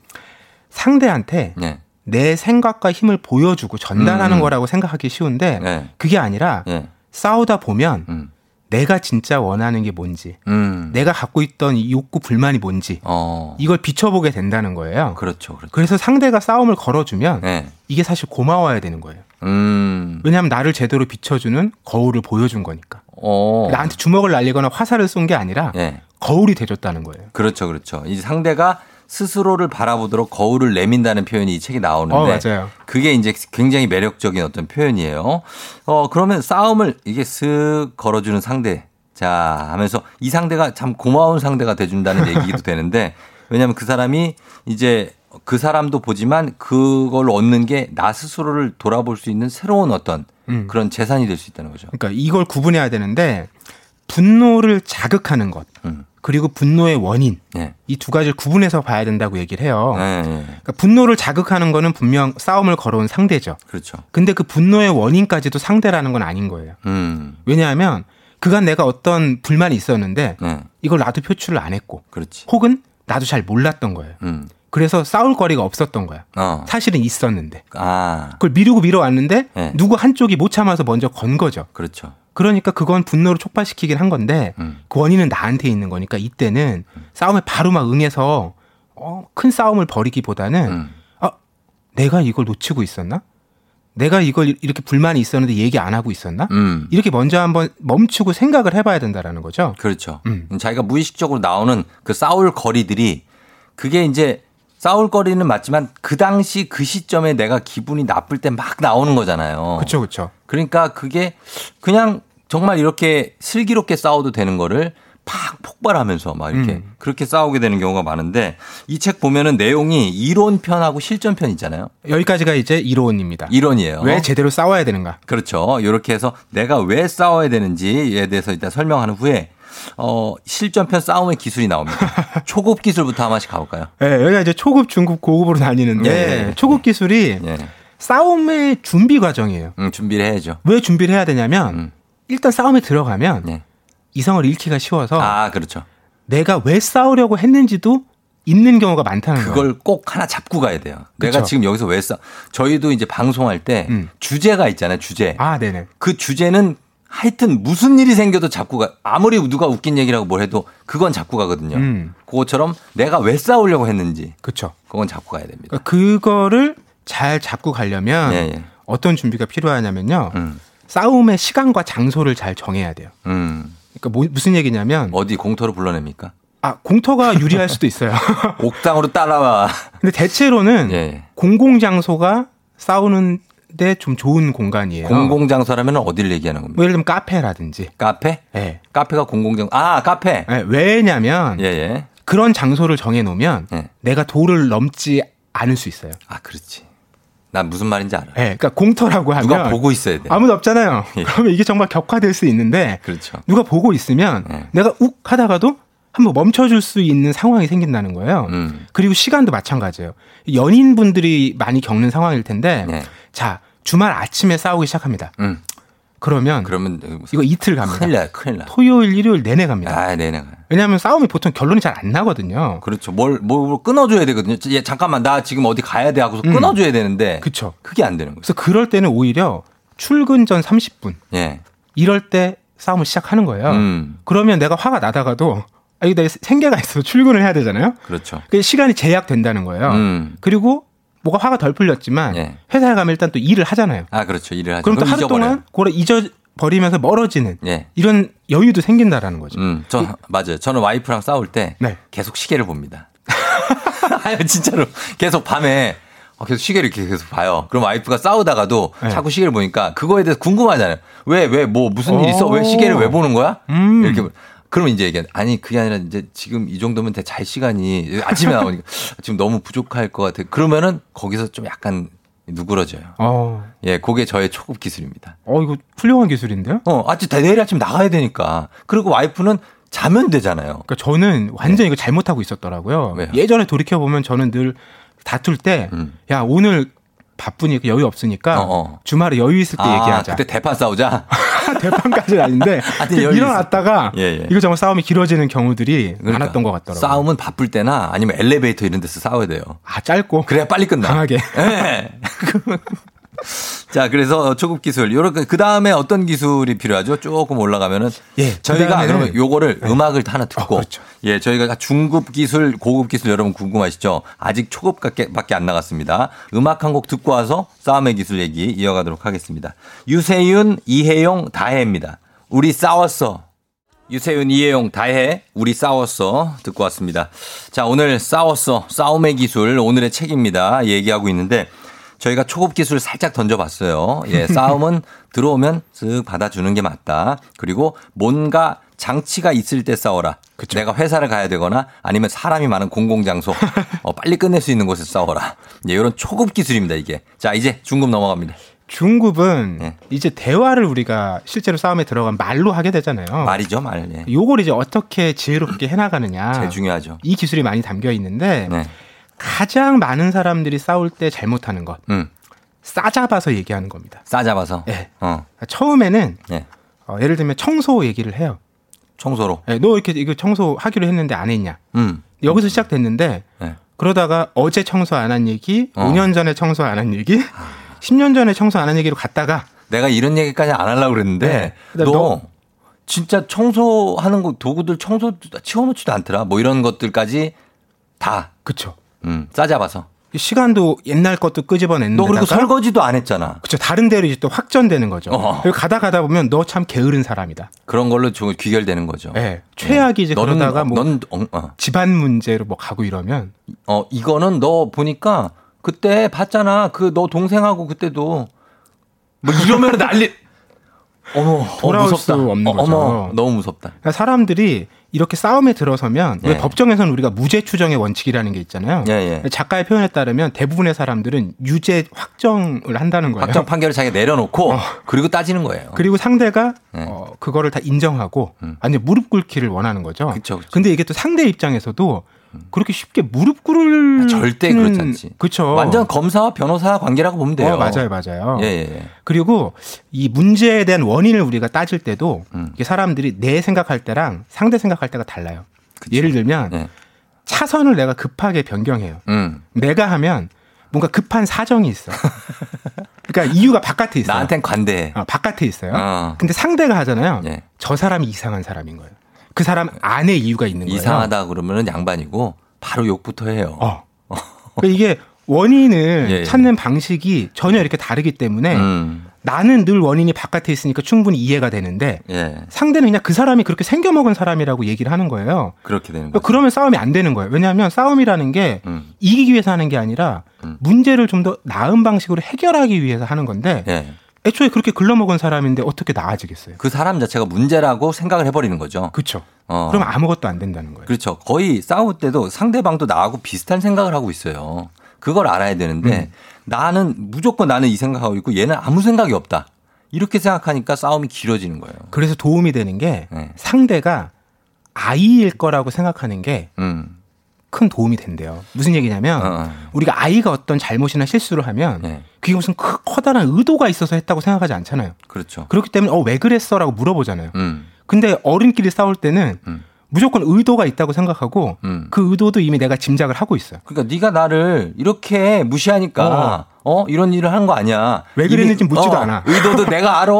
상대한테
예.
내 생각과 힘을 보여주고 전달하는
음.
거라고 생각하기 쉬운데
예.
그게 아니라
예.
싸우다 보면
음.
내가 진짜 원하는 게 뭔지,
음.
내가 갖고 있던 이 욕구 불만이 뭔지
어.
이걸 비춰보게 된다는 거예요.
그렇죠. 그렇죠.
그래서 상대가 싸움을 걸어주면
네.
이게 사실 고마워야 되는 거예요.
음.
왜냐하면 나를 제대로 비춰주는 거울을 보여준 거니까.
어.
나한테 주먹을 날리거나 화살을 쏜 게 아니라
예.
거울이 돼줬다는 거예요.
그렇죠. 그렇죠. 이 상대가 스스로를 바라보도록 거울을 내민다는 표현이 이 책에 나오는데
어.
그게 이제 굉장히 매력적인 어떤 표현이에요. 어, 그러면 싸움을 이게 쓱 걸어주는 상대. 자, 하면서 이 상대가 참 고마운 상대가 돼준다는 얘기도 되는데 왜냐하면 그 사람이 이제 그 사람도 보지만 그걸 얻는 게 나 스스로를 돌아볼 수 있는 새로운 어떤
음.
그런 재산이 될 수 있다는 거죠.
그러니까 이걸 구분해야 되는데 분노를 자극하는 것
음.
그리고 분노의 원인
예.
이두 가지를 구분해서 봐야 된다고 얘기를 해요.
예, 예.
그러니까 분노를 자극하는 거는 분명 싸움을 걸어온 상대죠.
그렇죠.
근데 그 분노의 원인까지도 상대라는 건 아닌 거예요.
음.
왜냐하면 그간 내가 어떤 불만이 있었는데
네.
이걸 나도 표출을 안 했고
그렇지.
혹은 나도 잘 몰랐던 거예요.
음.
그래서 싸울 거리가 없었던 거야.
어.
사실은 있었는데
아.
그걸 미루고 미뤄왔는데
네.
누구 한쪽이 못 참아서 먼저 건 거죠.
그렇죠.
그러니까 그건 분노를 촉발시키긴 한 건데
음.
그 원인은 나한테 있는 거니까 이때는 싸움에 바로 막 응해서 어, 큰 싸움을 벌이기보다는
음.
아, 내가 이걸 놓치고 있었나? 내가 이걸 이렇게 불만이 있었는데 얘기 안 하고 있었나?
음.
이렇게 먼저 한번 멈추고 생각을 해봐야 된다라는 거죠.
그렇죠.
음.
자기가 무의식적으로 나오는 그 싸울 거리들이 그게 이제 싸울 거리는 맞지만 그 당시 그 시점에 내가 기분이 나쁠 때 막 나오는 거잖아요.
그렇죠, 그렇죠.
그러니까 그게 그냥 정말 이렇게 슬기롭게 싸워도 되는 거를 팍 폭발하면서 막 이렇게
음.
그렇게 싸우게 되는 경우가 많은데 이 책 보면은 내용이 이론편하고 실전편 있잖아요.
여기까지가 이제 이론입니다.
이론이에요.
왜 제대로 싸워야 되는가?
그렇죠. 이렇게 해서 내가 왜 싸워야 되는지에 대해서 일단 설명하는 후에 어, 실전편 싸움의 기술이 나옵니다. 초급 기술부터 하나씩 가볼까요?
네, 여기가 이제 초급, 중급, 고급으로 나뉘는데
예, 예.
초급 기술이
예.
싸움의 준비 과정이에요.
음, 준비를 해야죠.
왜 준비를 해야 되냐면
음.
일단 싸움에 들어가면
네.
이성을 잃기가 쉬워서
아, 그렇죠.
내가 왜 싸우려고 했는지도 있는 경우가 많다는 거예요.
그걸 꼭 하나 잡고 가야 돼요. 내가
그쵸.
지금 여기서 왜 싸? 저희도 이제 방송할 때
음.
주제가 있잖아요. 주제.
아, 네네.
그 주제는 하여튼 무슨 일이 생겨도 잡고 가. 아무리 누가 웃긴 얘기라고 뭘 해도 그건 잡고 가거든요.
음.
그것처럼 내가 왜 싸우려고 했는지
그렇죠.
그건 잡고 가야 됩니다.
그러니까 그거를 잘 잡고 가려면
예, 예.
어떤 준비가 필요하냐면요.
음.
싸움의 시간과 장소를 잘 정해야 돼요.
음.
그러니까 뭐- 무슨 얘기냐면
어디 공터로 불러냅니까?
아 공터가 유리할 수도 있어요.
옥당으로 따라와.
근데 대체로는
예.
공공 장소가 싸우는 데 좀 좋은 공간이에요.
공공장소라면 어디를 얘기하는 겁니까?
뭐 예를 들면 카페라든지.
카페?
예.
카페가 공공장 아 카페.
예, 왜냐면
예 예.
그런 장소를 정해 놓으면
예.
내가 도를 넘지 않을 수 있어요.
아 그렇지. 난 무슨 말인지 알아.
예, 그러니까 공터라고 하면
누가 보고 있어야 돼.
아무도 없잖아요.
예.
그러면 이게 정말 격화될 수 있는데
그렇죠.
누가 보고 있으면
예.
내가 욱 하다가도 한번 멈춰줄 수 있는 상황이 생긴다는 거예요.
음.
그리고 시간도 마찬가지예요. 연인분들이 많이 겪는 상황일 텐데
네.
자 주말 아침에 싸우기 시작합니다.
음.
그러면
그러면
이거 이틀 갑니다.
큰일 나 큰일 나.
토요일 일요일 내내 갑니다.
아 네네.
왜냐하면 싸움이 보통 결론이 잘 안 나거든요.
그렇죠. 뭘, 뭘 끊어줘야 되거든요. 얘, 잠깐만, 나 지금 어디 가야 돼 하고서
음.
끊어줘야 되는데.
그쵸.
그게 안 되는 거죠.
그래서 그럴 때는 오히려 출근 전 30분
예.
이럴 때 싸움을 시작하는 거예요.
음.
그러면 내가 화가 나다가도 아, 이거 내 생계가 있어서 출근을 해야 되잖아요.
그렇죠.
그 시간이 제약된다는 거예요.
음.
그리고 뭐가 화가 덜 풀렸지만
예.
회사에 가면 일단 또 일을 하잖아요.
아, 그렇죠. 일을 하죠.
그럼 또 하루
잊어버려요.
동안 그걸 잊어 버리면서 멀어지는
예.
이런 여유도 생긴다라는 거죠.
음, 저, 맞아요. 저는 와이프랑 싸울 때
네.
계속 시계를 봅니다. 아니, 진짜로. 계속 밤에 어, 계속 시계를 이렇게 계속 봐요. 그럼 와이프가 싸우다가도
네.
자꾸 시계를 보니까 그거에 대해서 궁금하잖아요. 왜, 왜, 뭐, 무슨 일 있어? 왜
오.
시계를 왜 보는 거야?
음.
이렇게. 그러면 이제 얘기해. 아니, 그게 아니라 이제 지금 이 정도면 대 잘 시간이 아침에 나오니까 지금 너무 부족할 것 같아. 그러면은 거기서 좀 약간 누그러져요.
어,
예, 그게 저의 초급 기술입니다.
어 이거 훌륭한 기술인데요.
어, 아침, 내일 아침 나가야 되니까. 그리고 와이프는 자면 되잖아요.
그러니까 저는 완전 히 이거 잘못하고 있었더라고요.
네. 왜요?
예전에 돌이켜 보면 저는 늘 다툴 때,
음.
야 오늘 바쁘니까 여유 없으니까
어, 어.
주말에 여유 있을 때
아,
얘기하자.
그때 대판 싸우자.
대판까지는 아닌데
여유
일어났다가.
예, 예.
이거 정말 싸움이 길어지는 경우들이
그러니까
많았던 것 같더라고요.
싸움은 바쁠 때나 아니면 엘리베이터 이런 데서 싸워야 돼요.
아 짧고
그래야 빨리 끝나.
강하게.
예. 자, 그래서 초급 기술. 요렇게 그 다음에 어떤 기술이 필요하죠? 조금 올라가면은
예,
저희가
그다음에는-
그러면 요거를
네.
음악을 하나 듣고 예, 저희가 중급 기술, 고급 기술 여러분 궁금하시죠? 아직 초급밖에 밖에 안 나갔습니다. 음악 한 곡 듣고 와서 싸움의 기술 얘기 이어가도록 하겠습니다. 유세윤, 이혜용, 다혜입니다. 우리 싸웠어. 유세윤, 이혜용, 다혜, 우리 싸웠어. 듣고 왔습니다. 자, 오늘 싸웠어. 싸움의 기술, 오늘의 책입니다. 얘기하고 있는데, 저희가 초급 기술 살짝 던져봤어요. 예, 싸움은 들어오면 쓱 받아주는 게 맞다. 그리고 뭔가 장치가 있을 때 싸워라. 내가 회사를 가야 되거나 아니면 사람이 많은 공공장소, 어, 빨리 끝낼 수 있는 곳에서 싸워라. 예, 이런 초급 기술입니다, 이게. 자, 이제 중급 넘어갑니다.
중급은
네.
이제 대화를 우리가 실제로 싸움에 들어가면 말로 하게 되잖아요.
말이죠, 말. 예.
요걸 이제 어떻게 지혜롭게 해나가느냐.
제일 중요하죠.
이 기술이 많이 담겨 있는데
네.
가장 많은 사람들이 싸울 때 잘못하는 것.
음.
싸잡아서 얘기하는 겁니다.
싸잡아서.
네.
어.
처음에는
예.
어, 예를 들면 청소 얘기를 해요.
청소로.
예, 너 이렇게 이거 청소 하기로 했는데 안 했냐.
음.
여기서 시작됐는데
네.
그러다가 어제 청소 안 한 얘기,
어.
5년 전에 청소 안 한 얘기, 10년 전에 청소 안 한 얘기로 갔다가
내가 이런 얘기까지 안 하려고 그랬는데
네.
너,
너-
진짜 청소하는 거 도구들 청소 치워놓지도 않더라. 뭐 이런 것들까지 다.
그쵸.
음, 싸잡아서.
시간도 옛날 것도 끄집어냈는데
너 그리고 설거지도 안 했잖아.
그쵸 다른 데로 이제 또 확전되는 거죠.
어.
그리고 가다 가다 보면 너 참 게으른 사람이다.
그런 걸로 좀 귀결되는 거죠.
예. 최악이 이제
너는
그러다가
어, 뭐넌 어, 어.
집안 문제로 뭐 가고 이러면
어, 이거는 너 보니까 그때 봤잖아. 그 너 동생하고 그때도 뭐 이러면 난리. 어머, 어,
돌아올
무섭다.
수 없는
어,
거죠.
어머, 너무 무섭다.
그러니까 사람들이 이렇게 싸움에 들어서면 왜
예.
법정에서는 우리가 무죄 추정의 원칙이라는 게 있잖아요.
예, 예.
작가의 표현에 따르면 대부분의 사람들은 유죄 확정을 한다는 거예요.
확정 판결을 자기가 내려놓고 그리고 따지는 거예요.
그리고 상대가
네.
어, 그거를 다 인정하고
음.
아니 무릎 꿇기를 원하는 거죠.
그쵸, 그쵸.
근데 이게 또 상대 입장에서도 그렇게 쉽게 무릎 꿇을
아, 절대 그렇지 않지.
그렇죠.
완전 검사와 변호사 관계라고 보면 돼요.
어, 맞아요, 맞아요.
예, 예, 예.
그리고 이 문제에 대한 원인을 우리가 따질 때도
음.
사람들이 내 생각할 때랑 상대 생각할 때가 달라요. 예를 들면
네.
차선을 내가 급하게 변경해요.
음.
내가 하면 뭔가 급한 사정이 있어. 그러니까 이유가 바깥에 있어요.
나한텐 관대해.
어, 바깥에 있어요.
어.
근데 상대가 하잖아요.
예.
저 사람이 이상한 사람인 거예요. 그 사람 안에 이유가 있는 거예요.
이상하다 그러면은 양반이고 바로 욕부터 해요.
어. 그러니까 이게 원인을
예, 예.
찾는 방식이 전혀 이렇게 다르기 때문에
음.
나는 늘 원인이 바깥에 있으니까 충분히 이해가 되는데
예.
상대는 그냥 그 사람이 그렇게 생겨먹은 사람이라고 얘기를 하는 거예요.
그렇게 되는
그러니까
거죠.
그러면 싸움이 안 되는 거예요. 왜냐하면 싸움이라는 게
음.
이기기 위해서 하는 게 아니라 문제를 좀 더 나은 방식으로 해결하기 위해서 하는 건데
예.
애초에 그렇게 글러먹은 사람인데 어떻게 나아지겠어요?
그 사람 자체가 문제라고 생각을 해버리는 거죠.
그렇죠.
어.
그럼 아무것도 안 된다는 거예요.
그렇죠. 거의 싸울 때도 상대방도 나하고 비슷한 생각을 하고 있어요. 그걸 알아야 되는데
음.
나는 무조건 나는 이 생각하고 있고 얘는 아무 생각이 없다. 이렇게 생각하니까 싸움이 길어지는 거예요.
그래서 도움이 되는 게
네.
상대가 아이일 거라고 생각하는 게큰
음.
도움이 된대요. 무슨 얘기냐면
어.
우리가 아이가 어떤 잘못이나 실수를 하면
네.
그게 무슨 크- 커다란 의도가 있어서 했다고 생각하지 않잖아요.
그렇죠.
그렇기 때문에 어 왜 그랬어라고 물어보잖아요.
음.
근데 어른끼리 싸울 때는
음.
무조건 의도가 있다고 생각하고
음.
그 의도도 이미 내가 짐작을 하고 있어요.
그러니까 네가 나를 이렇게 무시하니까 어, 이런 일을 하는 거 아니야.
왜 그랬는지 묻지도 않아.
의도도 내가 알아.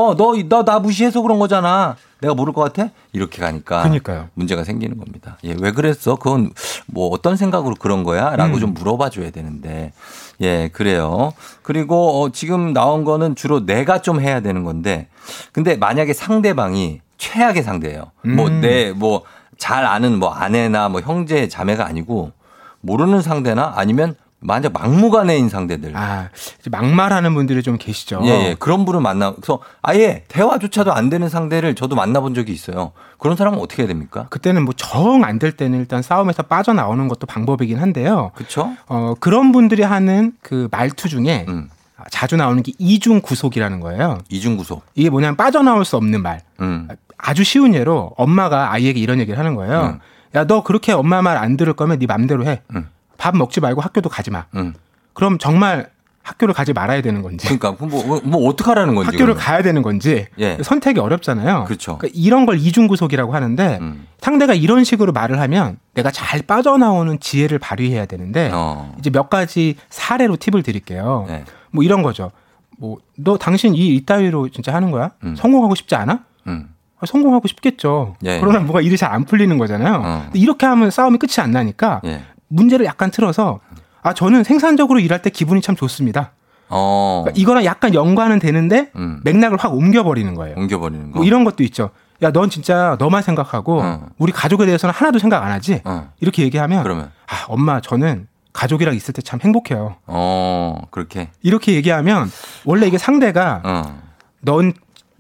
너나 무시해서 그런 거잖아. 내가 모를 것 같아? 이렇게 가니까
그러니까요.
문제가 생기는 겁니다. 예, 왜 그랬어? 그건 뭐 어떤 생각으로 그런 거야?라고
음.
좀 물어봐 줘야 되는데. 예, 그래요. 그리고 어, 지금 나온 거는 주로 내가 좀 해야 되는 건데 근데 만약에 상대방이 최악의 상대예요. 뭐
음.
내뭐 잘 아는 뭐 아내나 뭐 형제 자매가 아니고 모르는 상대나 아니면 만약 막무가내인 상대들.
아, 막말하는 분들이 좀 계시죠.
예, 예. 그런 분을 만나, 그래서 아예 대화조차도 안 되는 상대를 저도 만나본 적이 있어요. 그런 사람은 어떻게 해야 됩니까?
그때는 뭐 정 안 될 때는 일단 싸움에서 빠져나오는 것도 방법이긴 한데요.
그쵸?
어, 그런 분들이 하는 그 말투 중에
음.
자주 나오는 게 이중 구속이라는 거예요.
이중 구속.
이게 뭐냐면 빠져나올 수 없는 말.
음.
아주 쉬운 예로 엄마가 아이에게 이런 얘기를 하는 거예요.
음.
야, 너 그렇게 엄마 말 안 들을 거면 네 맘대로 해.
음.
밥 먹지 말고 학교도 가지 마.
음.
그럼 정말 학교를 가지 말아야 되는 건지.
그러니까 뭐, 뭐 어떡하라는 건지.
학교를
그러면.
가야 되는 건지
예.
선택이 어렵잖아요.
그렇죠.
그러니까 이런 걸 이중구속이라고 하는데
음.
상대가 이런 식으로 말을 하면 내가 잘 빠져나오는 지혜를 발휘해야 되는데
어.
이제 몇 가지 사례로 팁을 드릴게요.
네.
뭐 이런 거죠. 뭐 너 당신 이 이따위로 진짜 하는 거야? 성공하고 싶지 않아?
음.
아, 성공하고 싶겠죠.
예.
그러나 뭐가 일이 잘 안 풀리는 거잖아요. 근데 이렇게 하면 싸움이 끝이 안 나니까
예.
문제를 약간 틀어서 아 저는 생산적으로 일할 때 기분이 참 좋습니다.
어.
그러니까 이거랑 약간 연관은 되는데 맥락을 확 옮겨버리는 거예요.
옮겨버리는 거.
뭐 이런 것도 있죠. 야, 넌 진짜 너만 생각하고 우리 가족에 대해서는 하나도 생각 안 하지? 이렇게 얘기하면
그러면
아, 엄마 저는 가족이랑 있을 때 참 행복해요.
어, 그렇게.
이렇게 얘기하면 원래 이게 상대가
어.
넌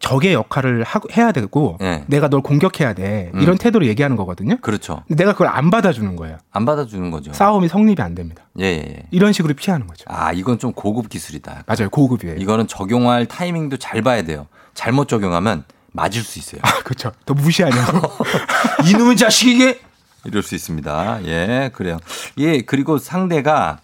적의 역할을 하, 해야 되고
예.
내가 널 공격해야 돼.
음.
이런 태도로 얘기하는 거거든요.
그렇죠.
근데 내가 그걸 안 받아주는 거예요.
안 받아주는 거죠.
싸움이 성립이 안 됩니다.
예, 예, 예.
이런 식으로 피하는 거죠.
아, 이건 좀 고급 기술이다.
맞아요. 고급이에요.
이거는 적용할 타이밍도 잘 봐야 돼요. 잘못 적용하면 맞을 수 있어요.
아, 그렇죠. 더 무시하냐고.
이놈의 자식이 이게 이럴 수 있습니다. 예, 그래요. 예, 그리고 상대가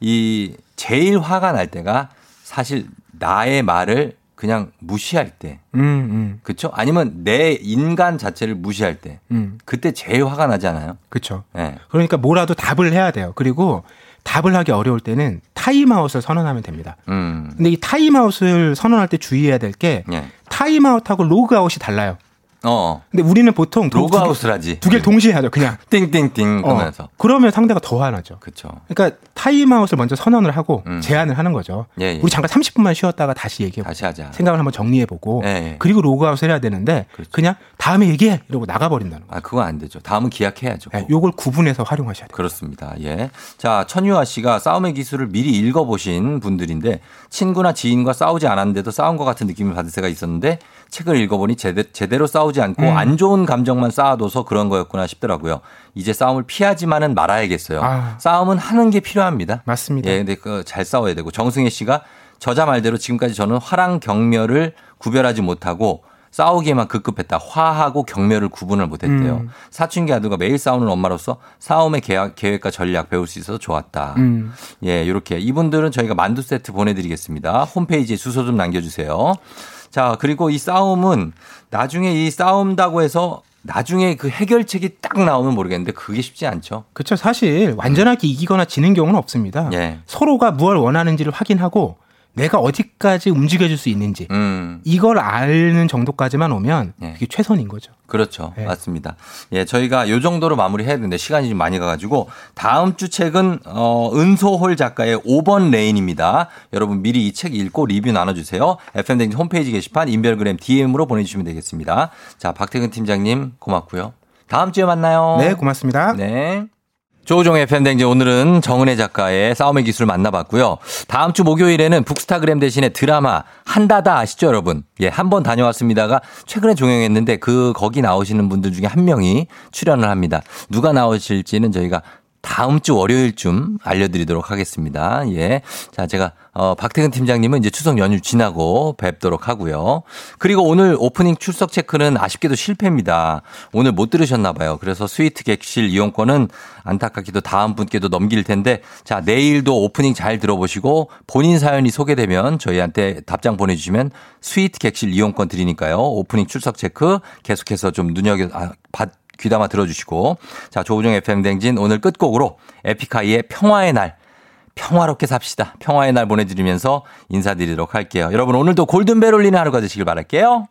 이 제일 화가 날 때가 사실 나의 말을 그냥 무시할 때.
음, 음,
그렇죠? 아니면 내 인간 자체를 무시할 때.
음.
그때 제일 화가 나잖아요.
그렇죠.
예.
그러니까 뭐라도 답을 해야 돼요. 그리고 답을 하기 어려울 때는 타임아웃을 선언하면 됩니다.
음.
근데 이 타임아웃을 선언할 때 주의해야 될게
예.
타임아웃하고 로그아웃이 달라요.
어.
근데 우리는 보통 두-
로그아웃을 하지.
두 개를 동시에 하죠. 그냥
띵띵띵
어,
그러면서.
그러면 상대가 더 화나죠.
그렇죠.
그러니까 타임아웃을 먼저 선언을 하고 제안을 하는 거죠.
예, 예.
우리 잠깐 30분만 쉬었다가 다시 얘기해
다시 하자.
생각을 한번 정리해 보고
예, 예.
그리고 로그아웃을 해야 되는데 그냥 다음에 얘기해 이러고 나가 버린다는 거예요.
아, 그건 안 되죠. 다음은 기약해야죠.
네, 요걸 구분해서 활용하셔야 돼요.
그렇습니다. 예. 자, 천유아 씨가 싸움의 기술을 미리 읽어 보신 분들인데 친구나 지인과 싸우지 않았는데도 싸운 것 같은 느낌을 받을 때가 있었는데 책을 읽어 보니 제대, 제대로 싸우지 않고
음.
안 좋은 감정만 쌓아둬서 그런 거였구나 싶더라고요. 이제 싸움을 피하지만은 말아야겠어요.
아.
싸움은 하는 게 필요합니다.
맞습니다.
예, 근데 그 잘 싸워야 되고 정승혜 씨가 저자 말대로 지금까지 저는 화랑 경멸을 구별하지 못하고 싸우기에만 급급했다. 화하고 경멸을 구분을 못했대요.
음.
사춘기 아들과 매일 싸우는 엄마로서 싸움의 계획, 계획과 전략 배울 수 있어서 좋았다.
음.
예, 이렇게 이분들은 저희가 만두 세트 보내드리겠습니다. 홈페이지에 주소 좀 남겨주세요. 자, 그리고 이 싸움은 나중에 이 싸운다고 해서 나중에 그 해결책이 딱 나오면 모르겠는데 그게 쉽지 않죠.
그렇죠. 사실 완전하게 이기거나 지는 경우는 없습니다.
예.
서로가 무엇을 원하는지를 확인하고 내가 어디까지 움직여줄 수 있는지
음.
이걸 아는 정도까지만 오면
예.
그게 최선인 거죠.
그렇죠.
네.
맞습니다. 예, 저희가 요 정도로 마무리해야 되는데 시간이 좀 많이 가가지고 다음 주 책은 어, 은소홀 작가의 5번 레인입니다. 여러분 미리 이 책 읽고 리뷰 나눠주세요. FM대행진 홈페이지 게시판 인별그램 DM으로 보내주시면 되겠습니다. 자, 박태근 팀장님 고맙고요. 다음 주에 만나요.
네, 고맙습니다.
네. 조종의 FM댕지 오늘은 정은혜 작가의 싸움의 기술을 만나봤고요. 다음 주 목요일에는 북스타그램 대신에 드라마 한다다 아시죠 여러분? 예, 한 번 다녀왔습니다가 최근에 종영했는데 그 거기 나오시는 분들 중에 한 명이 출연을 합니다. 누가 나오실지는 저희가 다음 주 월요일쯤 알려드리도록 하겠습니다. 예. 자, 제가, 어, 박태근 팀장님은 이제 추석 연휴 지나고 뵙도록 하고요. 그리고 오늘 오프닝 출석 체크는 아쉽게도 실패입니다. 오늘 못 들으셨나봐요. 그래서 스위트 객실 이용권은 안타깝게도 다음 분께도 넘길 텐데, 자, 내일도 오프닝 잘 들어보시고 본인 사연이 소개되면 저희한테 답장 보내주시면 스위트 객실 이용권 드리니까요. 오프닝 출석 체크 계속해서 좀 눈여겨, 아, 받, 귀담아 들어주시고. 자, 조우종 FM 대행진 오늘 끝곡으로 에픽하이의 평화의 날. 평화롭게 삽시다. 평화의 날 보내드리면서 인사드리도록 할게요. 여러분 오늘도 골든벨 울리는 하루가 되시길 바랄게요.